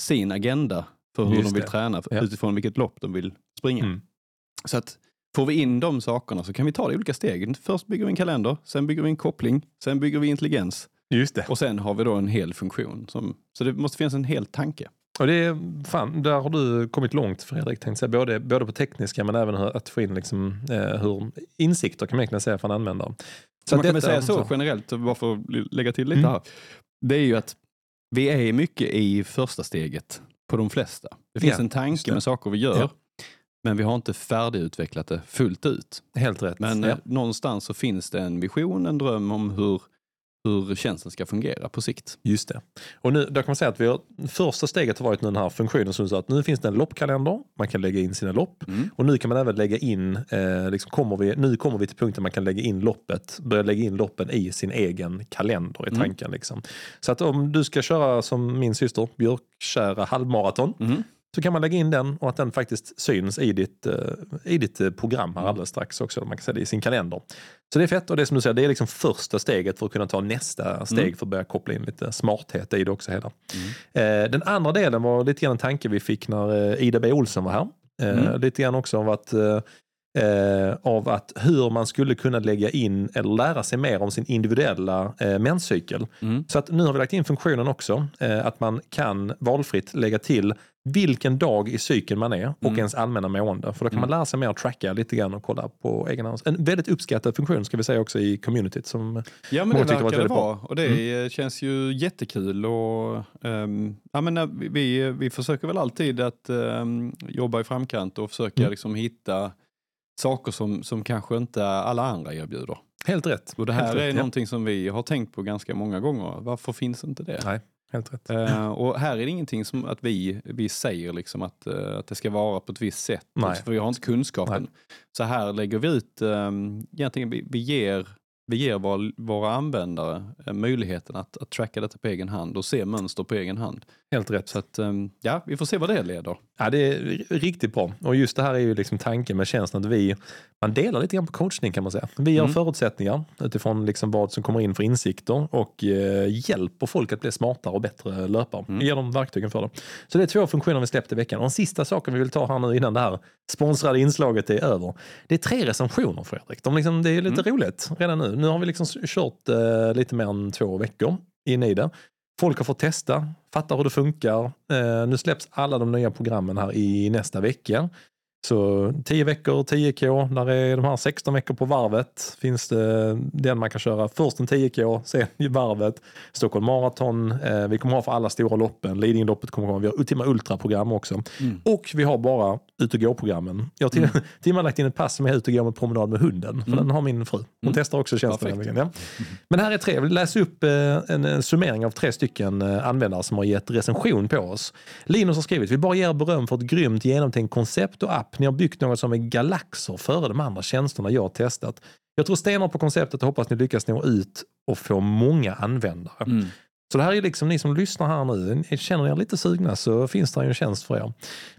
sin agenda för hur Just de vill det. träna Ja. utifrån vilket lopp de vill springa. Mm. Så att får vi in de sakerna så kan vi ta det i olika steg. Först bygger vi en kalender, sen bygger vi en koppling, sen bygger vi intelligens Just det. och sen har vi då en hel funktion. Som, så det måste finnas en hel tanke. Och det är, fan, där har du kommit långt Fredrik, tänkte säga. Både, både på tekniska men även hur- att få in liksom, eh, hur insikter kan man egentligen säga från användaren. Så man kan väl säga så generellt, bara för att lägga till lite Mm. här. Det är ju att vi är mycket i första steget på de flesta. Det finns Ja, en tanke med saker vi gör, Ja. men vi har inte färdigutvecklat det fullt ut. Helt rätt. Men ja. eh, någonstans så finns det en vision, en dröm om hur, hur tjänsten ska fungera på sikt. Just det. Och nu, då kan man säga att vi har, första steget har varit nu den här funktionen som sa att nu finns det en loppkalender, man kan lägga in sina lopp Mm. och nu kan man även lägga in, eh, liksom kommer vi, nu kommer vi till punkten man kan lägga in loppet, börja lägga in loppen i sin egen kalender i Mm. tanken. Liksom. Så att om du ska köra som min syster, Björkkära halvmaraton, Mhm. Så kan man lägga in den och att den faktiskt syns i ditt, eh, i ditt eh, program Mm. här alldeles strax också. Man kan säga det i sin kalender. Så det är fett och det som du säger, det är liksom första steget för att kunna ta nästa steg Mm. för att börja koppla in lite smarthet i det också hela. Eh, den andra delen var lite grann en tanke vi fick när Ida B Olsson var här. Mm. Lite grann också av att eh, av att hur man skulle kunna lägga in eller lära sig mer om sin individuella eh, menscykel. Mm. Så att nu har vi lagt in funktionen också, eh, att man kan valfritt lägga till vilken dag i cykeln man är och Mm. ens allmänna mående. För då kan man Mm. lära sig mer att tracka lite grann och kolla på egen hand. En väldigt uppskattad funktion ska vi säga också i communityt. Som, Ja men det verkar det vara och det eh, känns ju jättekul och ehm, ja, men vi- vi, försöker väl alltid att ehm, jobba i framkant och försöka Mm. liksom hitta saker som, som kanske inte alla andra erbjuder. helt rätt. Och det helt här rätt, är ja. någonting som vi har tänkt på ganska många gånger. Varför finns inte det? Nej, helt rätt. Eh, och här är det ingenting som att vi, vi säger liksom att, eh, att det ska vara på ett visst sätt. Nej. För vi har inte kunskapen. Så här lägger vi ut, um, egentligen vi, vi ger, vi ger våra, våra användare eh, möjligheten att, att tracka detta på egen hand och se mönster på egen hand. Helt rätt. Så att, ehm, ja, vi får se vad det leder. Ja, det är ri- riktigt bra. Och just det här är ju liksom tanken med tjänsten att vi, man delar lite grann på coachning kan man säga. Vi Mm. förutsättningar utifrån liksom vad som kommer in för insikter och eh, hjälper folk att bli smartare och bättre löpare. Mm. Ger dem verktygen för det. Så det är två funktioner vi släppt i veckan. Och den sista saken vi vill ta här nu innan det här sponsrade inslaget är över. Det är tre recensioner Fredrik. De liksom, det är lite Mm. roligt redan nu. Nu har vi liksom kört eh, lite mer än två veckor in i det. Folk har fått testa, fattar hur det funkar. Eh, nu släpps alla de nya programmen här i nästa vecka. Så 10 veckor, 10K, där är de här 16 veckor på varvet. Finns det den man kan köra först en 10K, sen i varvet. Stockholm Marathon, eh, vi kommer ha för alla stora loppen. Lidingöloppet kommer komma, vi har Ultima Ultra-program också. Mm. Och vi har bara ut och gå-programmen. Jag har till, till och med lagt in ett pass som är ut och gå med promenad med hunden. För Mm. den har min fru. Hon Mm. testar också tjänsten. Nämligen, Ja. Men här är tre. Vill läsa upp eh, en, en summering av tre stycken eh, användare som har gett recension på oss. Linus har skrivit, vi bara ger beröm för ett grymt genomtänkt koncept och app. Ni har byggt något som är galaxer före de andra tjänsterna jag har testat. Jag tror stenhårt på konceptet och hoppas ni lyckas nå ut och få många användare. Mm. Så det här är liksom ni som lyssnar här nu, ni känner er lite sugna så finns det en tjänst för er.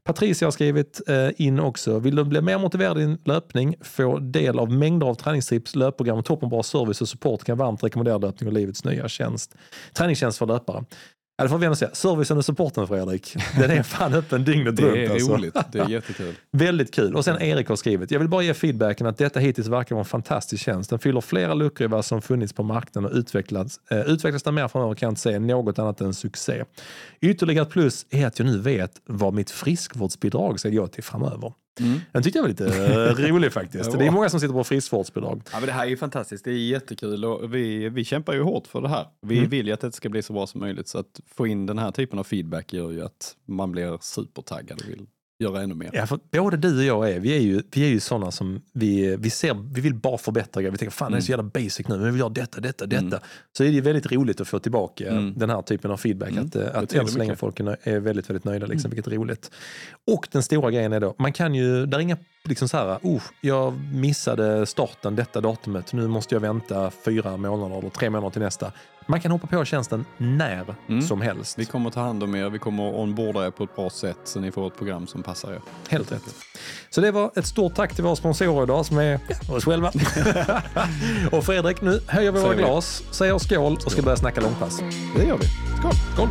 Patricia har skrivit eh, in också, vill du bli mer motiverad i din löpning, få del av mängder av träningstips, löpprogram, toppenbra service och support kan jag varmt rekommendera löpning och livets nya tjänst. Träningstjänst för löpare. Ja, det får vi ändå säga. Servicen och supporten Fredrik, den är fan öppen dygnet Det runt. är alltså. roligt, det är jättekul. Väldigt kul. Och sen Erik har skrivit, jag vill bara ge feedbacken att detta hittills verkar vara en fantastisk tjänst. Den fyller flera luckor i vad som funnits på marknaden och utvecklats. Eh, utvecklas den mer framöver kan jag inte säga något annat än succé. Ytterligare ett plus är att jag nu vet vad mitt friskvårdsbidrag ska gå till framöver. Mm. Den tyckte jag var lite eh, rolig faktiskt. Det är många som sitter på friskvårdsbidrag. Ja, men det här är ju fantastiskt, det är jättekul och vi, vi kämpar ju hårt för det här. Vi Mm. vill ju att det ska bli så bra som möjligt så att få in den här typen av feedback gör ju att man blir supertaggad och vill göra ännu mer. Ja, för både du och jag är, vi är ju, vi är ju sådana som vi, vi, ser, vi vill bara förbättra grejer. Vi tänker fan det är så jävla basic nu, men vi vill göra detta, detta, detta. Mm. Så är det ju väldigt roligt att få tillbaka Mm. den här typen av feedback. Mm. Att, eh, att än så länge folk är är väldigt, väldigt nöjda, liksom, Mm. vilket är roligt. Och den stora grejen är då, man kan ju, där är inga liksom så här, oh, jag missade starten detta datumet, nu måste jag vänta fyra månader eller tre månader till nästa. Man kan hoppa på tjänsten när Mm. som helst. Vi kommer ta hand om er, vi kommer onboarda er på ett bra sätt så ni får ett program som passar er. Helt rätt. Så det var ett stort tack till våra sponsorer idag som är ja, oss själva. och Fredrik, nu höjer vi våra vi. glas, säger skål och ska börja snacka långpass. Det gör vi. Skål! Skål!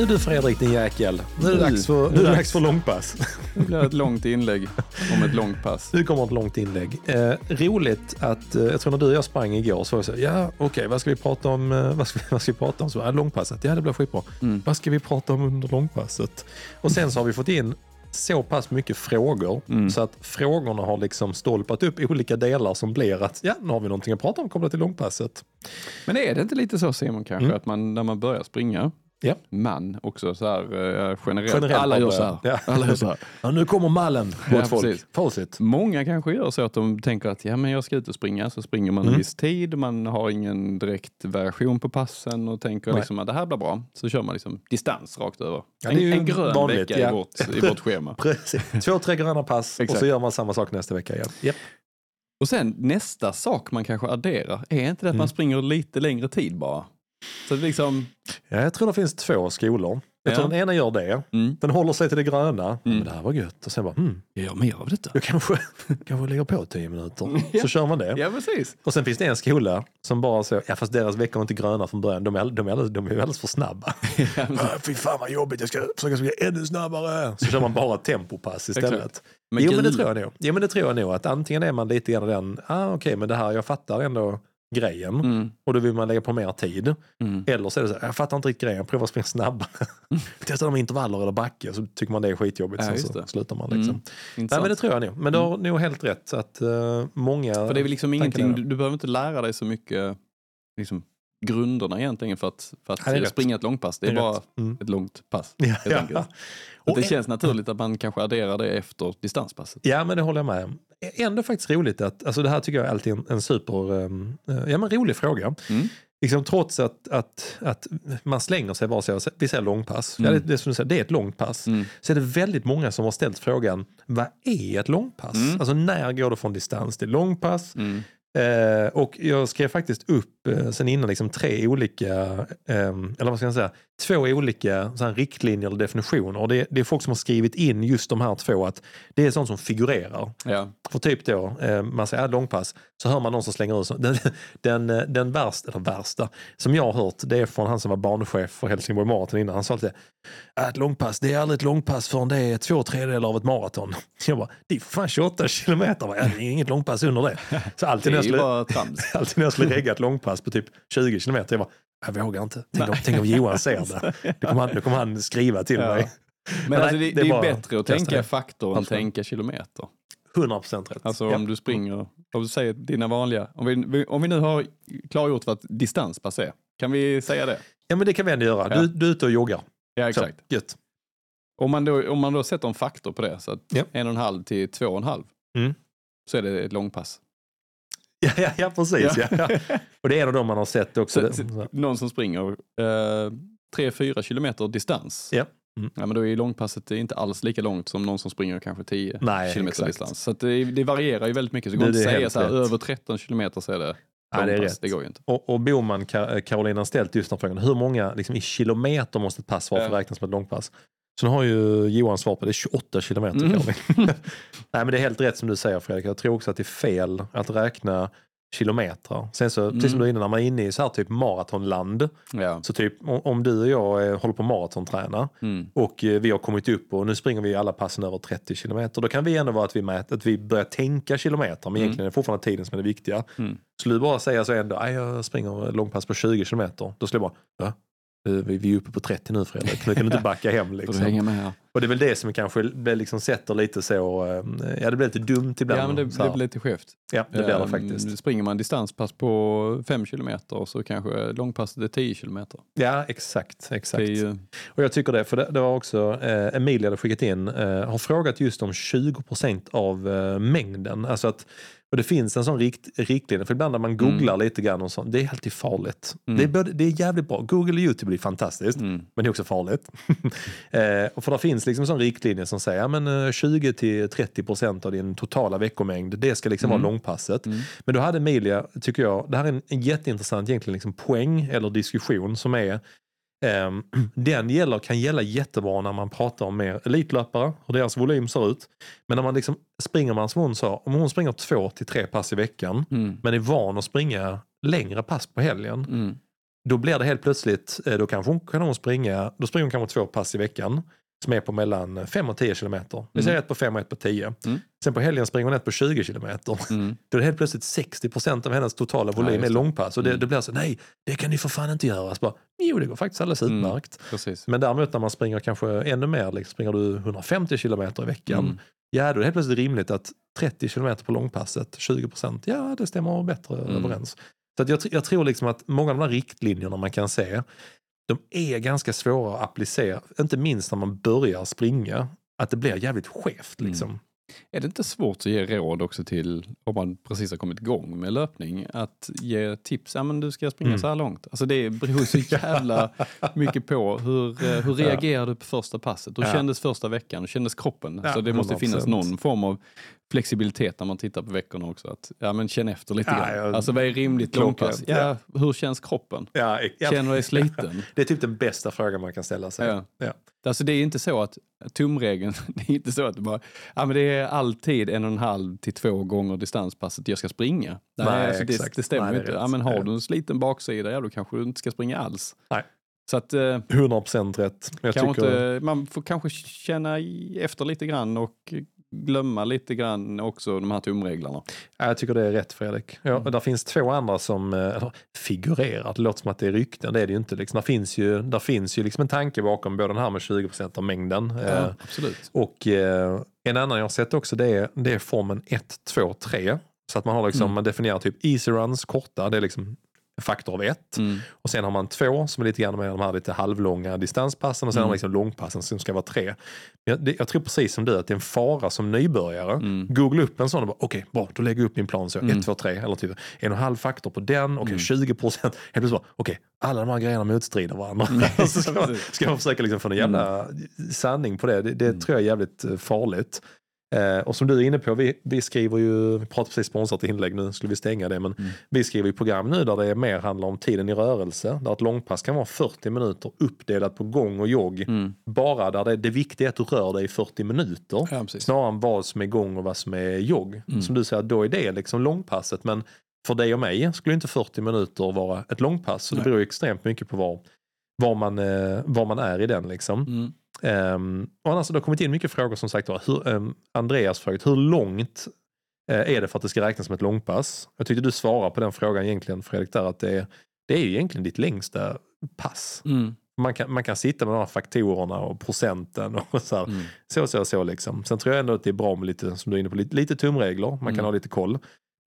Nu du Fredrik din jäkel, nu är det dags för, nu är det dags för långpass. Det blir ett långt inlägg om ett långt pass. Nu kommer ett långt inlägg. Eh, roligt att, eh, jag tror när du och jag sprang igår så var jag så ja okej vad ska vi prata om, eh, vad, ska, vi- vad ska vi prata om? Så, ja, långpasset, ja det blir skitbra. Mm. Vad ska vi prata om under långpasset? Och sen så har vi fått in så pass mycket frågor Mm. så att frågorna har liksom stolpat upp olika delar som blir att ja, nu har vi någonting att prata om kopplat till långpasset. Men är det inte lite så Simon kanske, Mm. att man när man börjar springa, Ja. man också så här eh, generellt, Generellt alla gör så här. Ja. Alla gör så här. Ja, nu kommer mallen mot folk. Facit. Många kanske gör så att de tänker att ja, men jag ska ut och springa, så springer man Mm. en viss tid, man har ingen direkt variation på passen och tänker Nej. liksom att det här blir bra. Så kör man liksom distans rakt över. Ja, en, en grön vanligt, vecka ja. i, vårt, i vårt schema. Precis. Två, tre gröna pass och så gör man samma sak nästa vecka igen. Japp. Och sen nästa sak man kanske adderar, är inte det att Mm. man springer lite längre tid bara? Så liksom, Ja, jag tror det finns två skolor. Jag tror Ja. den ena gör det. mm, Den håller sig till det gröna. Ja, Mm. men det här var gött. Och sen bara, hmm, jag gör mer av detta. jag kanske, kanske lägger på tio minuter. Ja. Så kör man det. Ja, precis. Och sen finns det en skola som bara så, ja fast deras veckor är inte gröna från början. De är, de är, alldeles, de är alldeles för snabba. Ah, Fy fan vad jobbigt, jag ska försöka springa ännu snabbare. Så kör man bara tempopass istället. Men jo men det tror jag nog. Jo men det tror jag nog. Att antingen är man lite grann den, ah, okej men det här, jag fattar ändå grejen. Mm, Och då vill man lägga på mer tid. mm. Eller så är det så här, jag fattar inte riktigt grejen, att springa snabbare. Testa med intervaller eller backe så tycker man det är skitjobbigt. Ja, sen så det. slutar man liksom. Mm. Nej men det tror jag nog. Men du har nog helt rätt. Att uh, många... För det är väl liksom ingenting, du, du behöver inte lära dig så mycket liksom, grunderna egentligen för att, för att Ja, springa ett långpass. Det är, Det är bara. Mm. ett långt pass. Ja, ja. Och det känns naturligt att man kanske adderar det efter distanspasset. Ja men det håller jag med om. Ändå faktiskt roligt att, alltså det här tycker jag är alltid en, en super, um, ja men rolig fråga. Mm. Liksom, trots att, att, att man slänger sig bara så, vi säger långpass, ja, det, Mm. det, som du säger, det är ett långpass. Mm. Så är det väldigt många som har ställt frågan, vad är ett långpass? Mm. Alltså när går det från distans till långpass? Mm. Eh, och jag skrev faktiskt upp eh, sen innan liksom tre olika, eh, eller vad ska jag säga, två olika så här, riktlinjer eller definitioner. Och det, det är folk som har skrivit in just de här två, att det är sånt som figurerar. Ja. För typ då, eh, man säger ah, långpass, så hör man någon som slänger ut så. Den, den, eh, den värsta, eller värsta, som jag har hört, det är från han som var banchef för Helsingborg Marathon innan. Han sa alltid, "Ah, ett långpass, det är aldrig ett långpass förrän det är två tredjedelar av ett maraton. Jag bara, det är fan 28 kilometer, va? det är inget långpass under det. Så alltid Det när är jag skulle, alltid när jag skulle regga ett långpass på typ 20 kilometer, jag bara, Jag vågar inte. Tänk om, tänk om Johan ser det. Nu kommer han, nu kommer han skriva till Ja. mig. Men Nej, alltså, det, det det är är bättre att tänka det. faktor än Alltså. tänka kilometer. 100% rätt. Alltså ja. om du springer, om du säger dina vanliga, om vi, om vi nu har klargjort vad ett distanspass är, kan vi säga det? ja, men det kan vi ändå göra. Ja. Du, du är ute och joggar. Ja, exakt. Så, gött. Om man, då, om man då sätter en faktor på det, så att Ja. en och en halv till två och en halv, Mm. så är det ett långpass. Ja, ja, ja precis. Ja. Ja. Och det är en av dem man har sett också. Så- Någon som springer eh, 3-4 kilometer distans. Ja. Mm. Ja, men då är långpasset inte alls lika långt som någon som springer kanske 10 Nej, kilometer exakt. distans. Så det, det varierar ju väldigt mycket. Så det går inte att säga så här, över 13 kilometer så är det Ja, det är rätt. Det går ju inte. Och, och Boman, Ka- Carolina har ställt just den frågan. Hur många liksom, i kilometer måste ett pass vara för att räknas som ett långpass? Så nu har ju Johan svar på det. Det är 28 kilometer. Mm. Nej men det är helt rätt som du säger Fredrik. Jag tror också att det är fel att räkna kilometer. Sen så, precis som Mm. du är inne, när man är inne i så här typ maratonland. Ja. Så typ om, du och jag håller på maratonträna Mm. och eh, vi har kommit upp och nu springer vi alla passen över 30 kilometer. Då kan vi ändå vara att vi, mät, att vi börjar tänka kilometer, men Mm. egentligen är det fortfarande tiden som är det viktiga. Mm. Skulle du bara säga så ändå, "Aj, jag springer långpass på 20 kilometer, då skulle jag bara, va? Eh, Vi är uppe på 30 nu Fredrik, nu kan du inte backa hem. Liksom. hänga med här? Och det är väl det som kanske liksom sätter lite så, eh, ja det blir lite dumt ibland. Ja, men det, det blir lite skevt. ja, det blir det Ehm, faktiskt. Springer man distanspass på 5 kilometer och så kanske långpasset är 10 kilometer. Ja, exakt. exakt. Ju, Och jag tycker det, för det, det var också eh, Emilia hade skickat in, eh, har frågat just om 20% av eh, mängden. Alltså att, och det finns en sån rikt, riktlinje, för ibland när man googlar lite grann och sånt, det är alltid farligt. Mm. Det, är både, det är jävligt bra. Google och YouTube är fantastiskt, mm, men det är också farligt. eh, och för det finns liksom en sån riktlinje som säger, ja men eh, 20-30% av din totala veckomängd, det ska liksom Mm. vara långpasset. mm, Men då hade Emilia, tycker jag, det här är en, en jätteintressant egentligen liksom poäng eller diskussion som är den gäller, kan gälla jättebra när man pratar om mer elitlöpare, hur deras volym ser ut. Men när man liksom springer man som hon sa, om hon springer två till tre pass i veckan mm, men är van att springa längre pass på helgen. mm, Då blir det helt plötsligt, eh, då kanske hon, kan hon springa, då springer hon kanske två pass i veckan som är på mellan 5 och 10 kilometer. Vi säger Mm. ett på 5 och ett på 10. Mm. Sen på helgen springer hon ett på 20 kilometer. mm. Då är det helt plötsligt 60% av hennes totala volym just är långpass. Och det, Mm. det blir så, nej, det kan ni för fan inte göra. Så bara, jo, det går faktiskt alldeles Mm. utmärkt. Precis. Men däremot när man springer kanske ännu mer, liksom, springer du 150 kilometer i veckan, Mm. ja då är det helt plötsligt rimligt att 30 kilometer på långpasset, 20%, ja det stämmer bättre Mm. överens. Så att jag, jag tror liksom att många av de här riktlinjerna man kan se, de är ganska svåra att applicera, inte minst när man börjar springa, att det blir jävligt skevt. Mm. Är det inte svårt att ge råd också till, om man precis har kommit igång med löpning, att ge tips? Ja, men du ska springa Mm. så här långt. Alltså det beror så jävla mycket på hur, eh, hur reagerade du på första passet? Hur Ja. kändes första veckan? Hur kändes kroppen? Ja, så det måste 100%. finnas någon form av flexibilitet när man tittar på veckorna också. Att, ja, men känn efter lite Ja, grann. ja. Alltså vad är rimligt långpass? Ja, hur känns kroppen? Ja, ja. Känner du dig sliten? Det är typ den bästa frågan man kan ställa sig. Ja. Alltså det är inte så att tumregeln, det är inte så att det bara, ja men det är alltid en och en halv till två gånger distanspasset jag ska springa. Nej, Nej, alltså det, det stämmer Nej, det inte. Ja, men har du en sliten baksida, ja då kanske du inte ska springa alls. Nej. Så att eh, 100% rätt. Jag tycker, inte, man får kanske känna efter lite grann och glömma lite grann också de här tumreglerna. ja, jag tycker det är rätt Fredrik. Ja, Mm. där finns två andra som eh, eller, figurerar. Det låter som att det är rykten, det är det ju inte. Liksom. Där finns ju, där finns ju liksom en tanke bakom både den här med 20% av mängden. eh, Ja, absolut. Och eh, en annan jag har sett också det är, det är formen 1, 2, 3. Så att man har liksom, Mm. man definierar typ easy runs, korta, det är liksom faktor av ett. Mm. Och sen har man två som är lite grann med de här lite halvlånga distanspassen och sen Mm. har man liksom långpassen som ska vara tre. Jag, det, jag tror precis som du att det är en fara som nybörjare. Mm. Googla upp en sån och bara okej, bra, då lägger jag upp min plan så Mm. 1, 2, 3 eller typ en och en halv faktor på den, okej Mm. 20 procent. Helt plötsligt bara okej, alla de här grejerna motstrider varandra. Mm. så ska, man, ska man försöka liksom få en jävla sanning på det. Det, det Mm. tror jag är jävligt eh, farligt. Eh, och som du är inne på, vi, vi skriver ju, vi pratar precis sponsrat inlägg nu, skulle vi stänga det, men Mm. vi skriver ju program nu där det mer handlar om tiden i rörelse, där ett långpass kan vara 40 minuter uppdelat på gång och jogg. Mm. Bara där det, det viktiga är att du rör dig i 40 minuter. Ja. Snarare än vad som är gång och vad som är jogg. Mm. Som du säger, då är det liksom långpasset. Men för dig och mig skulle inte 40 minuter vara ett långpass. Så det Nej. beror ju extremt mycket på var, var, man, eh, var man är i den. Liksom. Um, och annars har det har kommit in mycket frågor som sagt var. Hur, ehm, Andreas frågat, hur långt eh, är det för att det ska räknas som ett långpass? Jag tyckte du svarade på den frågan egentligen Fredrik, där att det är, det är ju egentligen ditt längsta pass. Mm. Man kan, man kan sitta med de här faktorerna och procenten och så här. Mm. Så, så, så liksom. Sen tror jag ändå att det är bra med lite, som du är inne på, lite, lite tumregler. Man kan Mm. ha lite koll.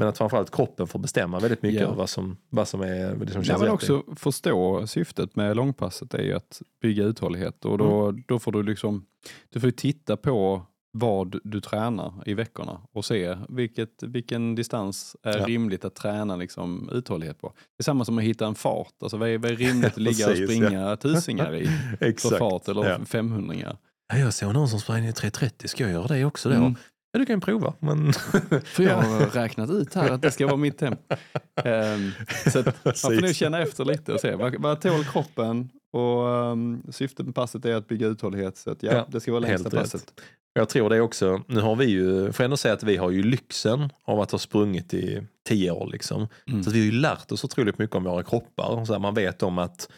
Men att framförallt kroppen får bestämma väldigt mycket Ja. över vad som, vad som är det som Ja, känns men rätt. också förstå syftet med långpasset är ju att bygga uthållighet och då, Mm. då får du liksom, du får ju titta på vad du tränar i veckorna och se vilket, vilken distans är Ja. rimligt att träna liksom uthållighet på. Det är samma som att hitta en fart, alltså vad är, vad är rimligt att ligga och springa tusingar i för fart eller Ja. 500 Ja, jag såg någon som sprang i 3.30, ska jag göra det också då? Mm. Ja, du kan ju prova. Men... För jag har räknat ut här att det ska vara mitt tempo. Ehm, så att man får nu Precis. känna efter lite och se vad, vad tål kroppen och um, syftet med passet är att bygga uthållighet så att ja, Ja, det ska vara längsta helt rätt. passet. Jag tror det också. Nu har vi ju, får jag ändå säga att vi har ju lyxen av att ha sprungit i tio år liksom. Mm. Så vi har ju lärt oss otroligt mycket om våra kroppar. Så här, man vet om att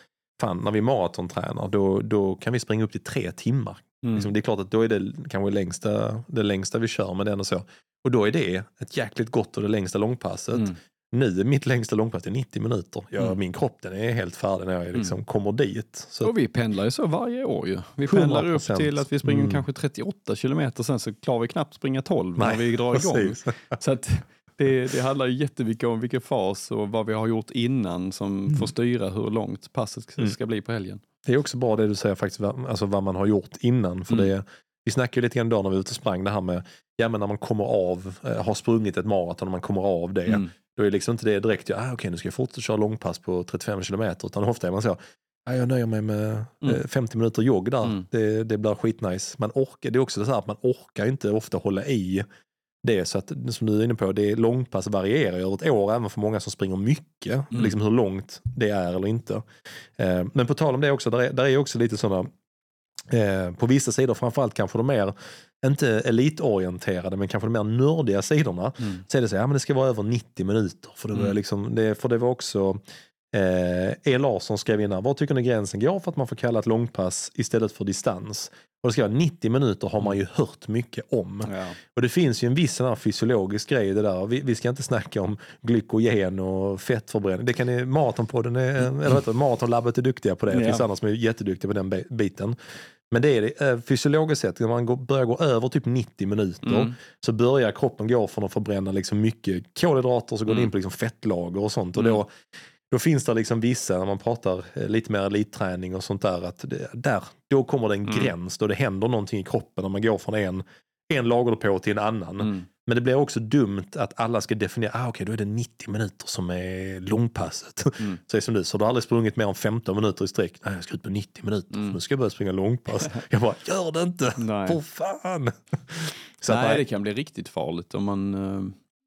fan, när vi maratontränar då, då kan vi springa upp till tre timmar. Mm. Liksom, det är klart att då är det kanske längsta, det längsta vi kör med den och så. Och då är det ett jäkligt gott och det längsta långpasset. Mm. Nu mitt längsta långpass är 90 minuter. Ja, Mm. Min kropp den är helt färdig när jag liksom kommer dit. Så, Och vi pendlar ju så varje år ju. Vi pendlar upp 100%. till att vi springer Mm. kanske 38 kilometer sen så klarar vi knappt springa 12 när Nej, vi drar igång. Så att det, det handlar jättemycket om vilken fas och vad vi har gjort innan som får styra hur långt passet Mm. ska bli på helgen. Det är också bra det du säger faktiskt, alltså vad man har gjort innan. För Mm. det, vi snackade lite grann då när vi var ute och sprang det här med, ja men när man kommer av, eh, har sprungit ett maraton och man kommer av det. Mm. Då är liksom inte det direkt, ja, ah, okej nu ska jag fortsätta köra långpass på 35 kilometer. Utan ofta är man så, ja, jag nöjer mig med Mm. eh, 50 minuter jogg där. Mm. Det, det blir skitnice. Man orkar, det är också så här att man orkar inte ofta hålla i det. Så att som du är inne på, det är långpass varierar över ett år även för många som springer mycket. Mm. Liksom hur långt det är eller inte. Eh, men på tal om det också, där är, där är också lite sådana Eh, på vissa sidor, framförallt kanske de mer, inte elitorienterade, men kanske de mer nördiga sidorna. Mm. Så är det så, ja men det ska vara över 90 minuter. För det var, Mm. liksom, det, för det var också eh, E. Larsson skrev innan, var tycker ni gränsen går för att man får kalla ett långpass istället för distans? Och det ska vara 90 minuter har man ju hört mycket om. Ja. Och det finns ju en viss sån fysiologisk grej i det där. Vi, vi ska inte snacka om glykogen och fettförbränning. Det kan ni, Maratonpodden, är, eller vet du, Maratonlabbet är duktiga på det. Det Ja. finns andra som är jätteduktiga på den bi- biten. Men det är det, eh, fysiologiskt sett, när man går, börjar gå över typ 90 minuter Mm. så börjar kroppen gå från att förbränna liksom mycket kolhydrater så går det Mm. in på liksom fettlager och sånt. Och Mm. då, då finns det liksom vissa, när man pratar eh, lite mer elitträning och sånt där, att det, där, då kommer det en Mm. gräns då det händer någonting i kroppen när man går från en, en lagerdepå till en annan. Mm. Men det blir också dumt att alla ska definiera, ah, okej då är det 90 minuter som är långpasset. Mm. Så, som du, så du har aldrig sprungit mer än 15 minuter i sträck. Nej, jag ska ut på 90 minuter, Mm. för nu ska jag börja springa långpass. jag bara, gör det inte! Nej. För fan! Så att, Nej, det kan bli riktigt farligt om man, eh,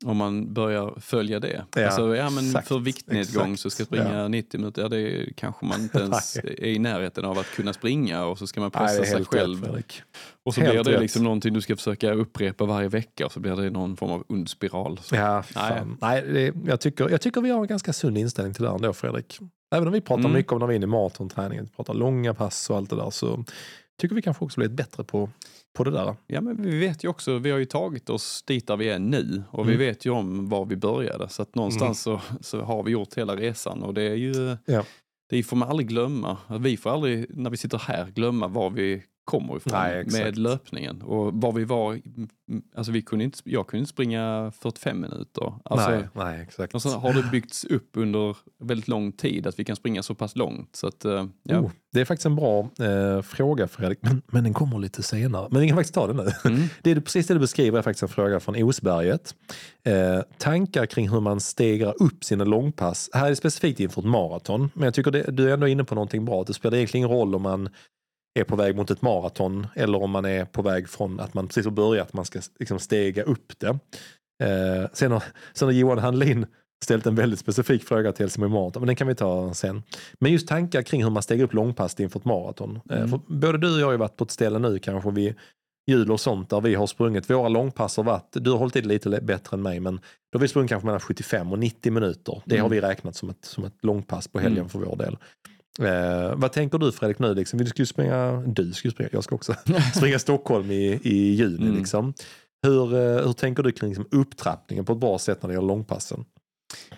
om man börjar följa det. Ja, alltså, ja, men exakt, för viktnedgång exakt. så ska springa 90 minuter, ja, det kanske man inte ens är i närheten av att kunna springa och så ska man nej, pressa är sig själv. rätt och så helt blir det rätt. liksom någonting du ska försöka upprepa varje vecka och så blir det någon form av ond spiral. Så. Ja, Nej. fan. Nej, det, jag, tycker, jag tycker vi har en ganska sund inställning till det här ändå Fredrik. Även om vi pratar Mm. mycket om när vi är inne i maratonträningen, pratar långa pass och allt det där, så tycker vi kanske också blivit bättre på, på det där. Ja, men vi vet ju också, vi har ju tagit oss dit där vi är nu och vi Mm. vet ju om var vi började. Så att någonstans så, så har vi gjort hela resan och det är ju, Ja. det får man aldrig glömma. Vi får aldrig, när vi sitter här, glömma var vi kommer ifrån Nej, med löpningen. Och var vi var, alltså vi kunde inte, jag kunde inte springa 45 minuter. Alltså, nej, nej, exakt. och så har det byggts upp under väldigt lång tid att vi kan springa så pass långt. Så att, eh, ja. Oh, det är faktiskt en bra eh, fråga Fredrik, men, men den kommer lite senare. Men vi kan faktiskt ta den nu. Mm. Det är precis det du beskriver är faktiskt en fråga från Osberget. Eh, tankar kring hur man stegrar upp sina långpass. Här är det specifikt inför ett maraton, men jag tycker det, du är ändå inne på någonting bra. Det spelar egentligen ingen roll om man är på väg mot ett maraton eller om man är på väg från att man precis har börjat, att man ska liksom stega upp det. Eh, sen, har, sen har Johan Handlin ställt en väldigt specifik fråga till Helsingborg Marathon, men den kan vi ta sen. Men just tankar kring hur man stegar upp långpass inför ett maraton. Eh, Mm. för både du och jag har ju varit på ett ställe nu kanske vid jul och sånt där vi har sprungit. Våra långpass har varit, du har hållit i det lite bättre än mig, men då har vi sprungit kanske mellan 75 och 90 minuter. Det har Mm. vi räknat som ett, som ett långpass på helgen Mm. för vår del. Eh, vad tänker du Fredrik nu? Liksom? Vi skulle springa, du skulle springa, jag ska också springa Stockholm i, i juni. Mm. Liksom. Hur, eh, hur tänker du kring liksom, upptrappningen på ett bra sätt när det gäller långpassen?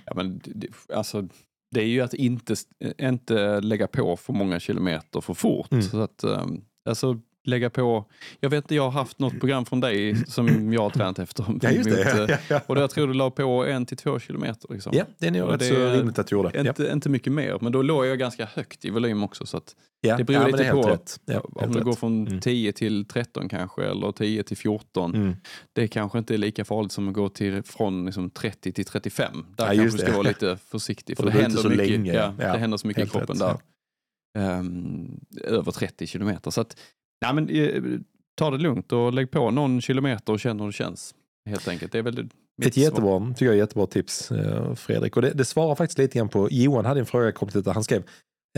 Ja, men det- alltså, det är ju att inte, inte lägga på för många kilometer för fort. Mm. Så att, um, alltså, lägga på, jag vet jag har haft något program från dig som jag har tränat efter. Ja, just det. mot, Ja, eh, ja, Och då jag tror du la på en till två kilometer. Liksom. ja det är nog rätt det så är rimligt att du gjorde. Ja. Inte, inte mycket mer, men då låg jag ganska högt i volym också. Så att Ja. det beror lite helt på Rätt. Ja, om du går från Mm. 10 till 13 kanske, eller 10 till 14. Mm. Det kanske inte är lika farligt som att gå till, från liksom 30 till 35. Där Ja, kanske du ska det. vara lite försiktig. För det ute händer, så mycket, länge, ja, ja. det händer så mycket i kroppen rätt, där. Ehm, över 30 kilometer. Så att, nej, men, eh, ta det lugnt och lägg på någon kilometer och känn hur det känns. Helt enkelt. Det är väl Ett svar. jättebra, tycker jag, jättebra tips eh, Fredrik. Och det, det svarar faktiskt lite grann på, Johan hade en fråga kopplat till detta. Han skrev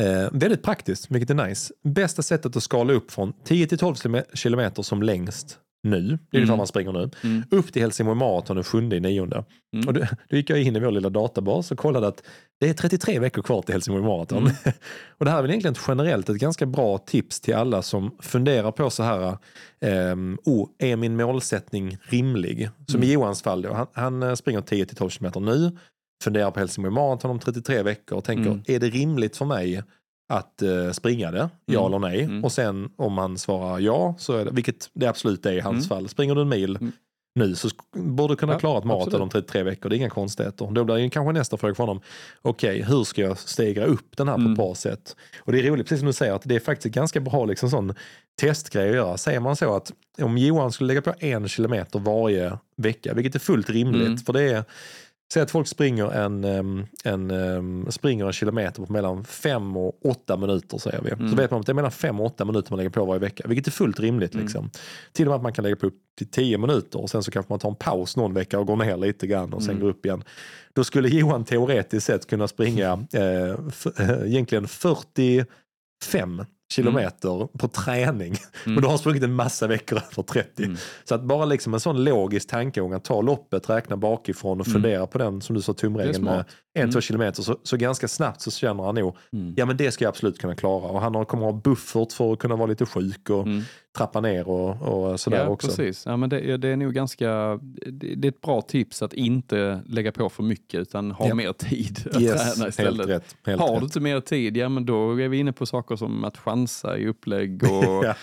eh, väldigt praktiskt, vilket är nice. Bästa sättet att skala upp från 10 till 12 kilometer som längst nu, det är Mm. man springer nu, Mm. upp till Helsingborg Marathon den 7 i nionde. Mm. Och då, då gick jag in i vår lilla databas och kollade att det är 33 veckor kvar till Helsingborg Marathon. Mm. och det här är väl egentligen generellt ett ganska bra tips till alla som funderar på så här, ehm, oh, är min målsättning rimlig? Som Mm. i Johans fall då, han, han eh, springer 10 till 12 km nu, funderar på Helsingborg Marathon om 33 veckor och tänker, Mm. är det rimligt för mig att eh, springa det? Ja Mm. eller nej? Mm. Och sen om man svarar ja, så är det, vilket det absolut är i hans Mm. fall, springer du en mil Mm. nu så borde du kunna Ja, klara ett maraton om 33 veckor. Det är inga konstigheter. Då blir ju kanske nästa fråga från honom. Okej, hur ska jag stegra upp den här på Mm. ett bra sätt? Och det är roligt, precis som du säger, att det är faktiskt ganska bra liksom, sån testgrej att göra. Säger man så att om Johan skulle lägga på en kilometer varje vecka, vilket är fullt rimligt, Mm. för det är Säg att folk springer en, en, springer en kilometer på mellan 5 och 8 minuter säger vi. Så Mm. vet man att det är mellan 5 och 8 minuter man lägger på varje vecka, vilket är fullt rimligt. Mm. Liksom. Till och med att man kan lägga på upp till 10 minuter och sen så kanske man tar en paus någon vecka och går ner lite grann och sen Mm. går upp igen. Då skulle Johan teoretiskt sett kunna springa eh, egentligen 45 kilometer på träning. Mm. Men då har sprungit en massa veckor över 30. Mm. Så att bara liksom en sån logisk tankegång att ta loppet, räkna bakifrån och Mm. fundera på den som du sa tumregeln med en, Mm. två kilometer så, så ganska snabbt så känner han nog, Mm. ja men det ska jag absolut kunna klara. Och han kommer ha buffert för att kunna vara lite sjuk och Mm. trappa ner och, och sådär ja, också. Precis. Ja, men det, det är nog ganska, det, det är ett bra tips att inte lägga på för mycket utan ha Ja. mer tid att Yes, träna helt istället. rätt. Helt Har du inte mer tid, ja men då är vi inne på saker som att chansa i upplägg och, Ja.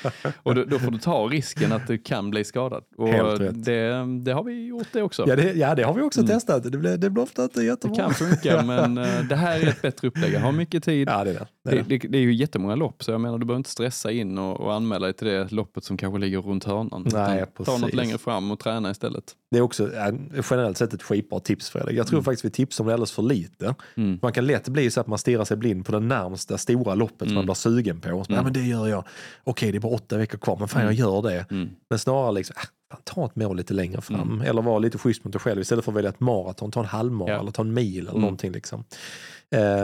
och då, då får du ta risken att du kan bli skadad. Och det, det har vi gjort det också. Ja, det, ja, det har vi också Mm. testat. Det blir, det blir ofta inte Det jättebra. kan funka men eh, det här är ett bättre upplägg. Jag har mycket tid. Ja, det är det. det, Det, det. det, det är ju jättemånga lopp så jag menar du behöver inte stressa in och, och anmäla dig till det loppet som kanske ligger runt hörnan. Nej, Ta något längre fram och träna istället. Det är också generellt sett ett skitbra tips Fredrik. Jag tror Mm. faktiskt vi tipsar om det alldeles för lite. Mm. Man kan lätt bli så att man stirrar sig blind på det närmsta stora loppet som Mm. man blir sugen på. Så, Ja Mm. men det gör jag. Okej det är bara åtta veckor kvar men fan Mm. jag gör det. Mm. Men snarare liksom, fan, ta ett mål lite längre fram. Mm. Eller vara lite schysst mot dig själv istället för att välja ett maraton. Ta en halvmara Ja. eller ta en mil eller Mm. någonting. Liksom.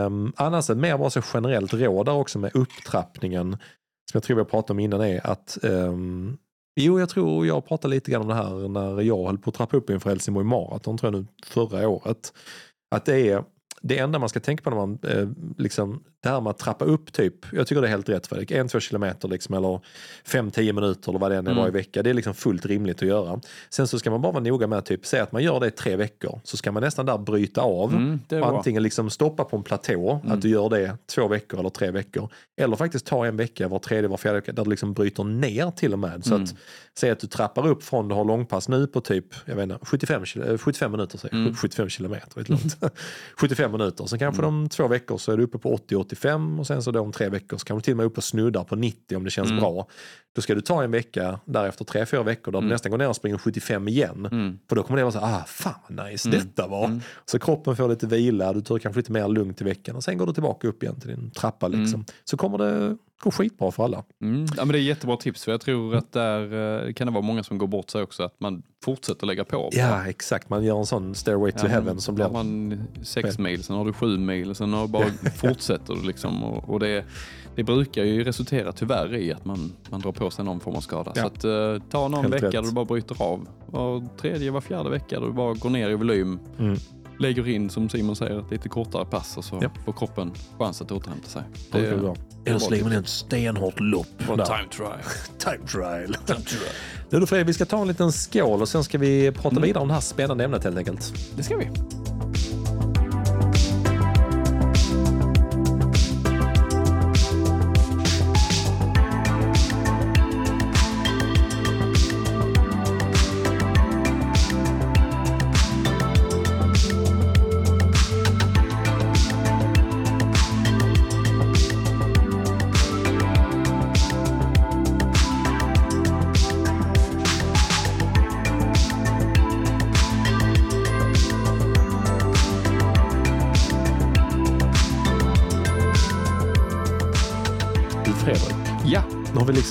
Um, annars ett mer bara så generellt råd där också med upptrappningen. Som jag tror vi har pratat om innan är att ehm, Jo, jag tror jag pratade lite grann om det här när jag höll på att trappa upp inför Helsingborg Marathon tror jag nu förra året. Att det är det enda man ska tänka på när man, eh, liksom, det här med att trappa upp typ, jag tycker det är helt rätt Fredrik, en, två kilometer liksom, eller fem, tio minuter eller vad det än är Mm. varje vecka. Det är liksom fullt rimligt att göra. Sen så ska man bara vara noga med typ, säga att man gör det i tre veckor, så ska man nästan där bryta av. Mm, antingen liksom stoppa på en platå, Mm. att du gör det två veckor eller tre veckor. Eller faktiskt ta en vecka, var tredje, var fjärde vecka, där du liksom bryter ner till och med. Så Mm. att, säg att du trappar upp från du har långpass nu på typ jag vet inte, 75, kil- eh, 75 minuter, säger jag. Mm. 75 kilometer, vet långt. 75 minuter, sen kanske Mm. om två veckor så är du uppe på 80-85 och sen så då om tre veckor så kanske du till och med upp och snuddar på 90 om det känns Mm. bra. Då ska du ta en vecka, därefter tre, fyra veckor där du Mm. nästan går ner och springer 75 igen. Mm. För då kommer det vara så här, ah fan vad nice Mm. detta var. Mm. Så kroppen får lite vila, du tar kanske lite mer lugnt i veckan och sen går du tillbaka upp igen till din trappa liksom. Mm. Så kommer det gå skitbra för alla. Mm. Ja, men det är jättebra tips för jag tror att där eh, kan det vara många som går bort sig också att man fortsätter lägga på. Ja exakt, man gör en sån stairway to Ja, heaven som blir... Man sex mil, sen har du sju mil, sen har bara fortsätter du liksom. Och, och det, det brukar ju resultera tyvärr i att man, man drar på sig någon form av skada. Ja. Så att, eh, ta någon Helt vecka rätt. där du bara bryter av. Var tredje, var fjärde vecka där du bara går ner i volym. Mm. Lägger in, som Simon säger, ett lite kortare pass och så Ja. får kroppen chans att återhämta sig. Det är bra. det är Eller så bra lägger man in ett stenhårt lopp. Där. en time trial. Time trial. Nu då Fredrik, vi ska ta en liten skål och sen ska vi prata Mm. vidare om det här spännande ämnet helt enkelt. Det ska vi.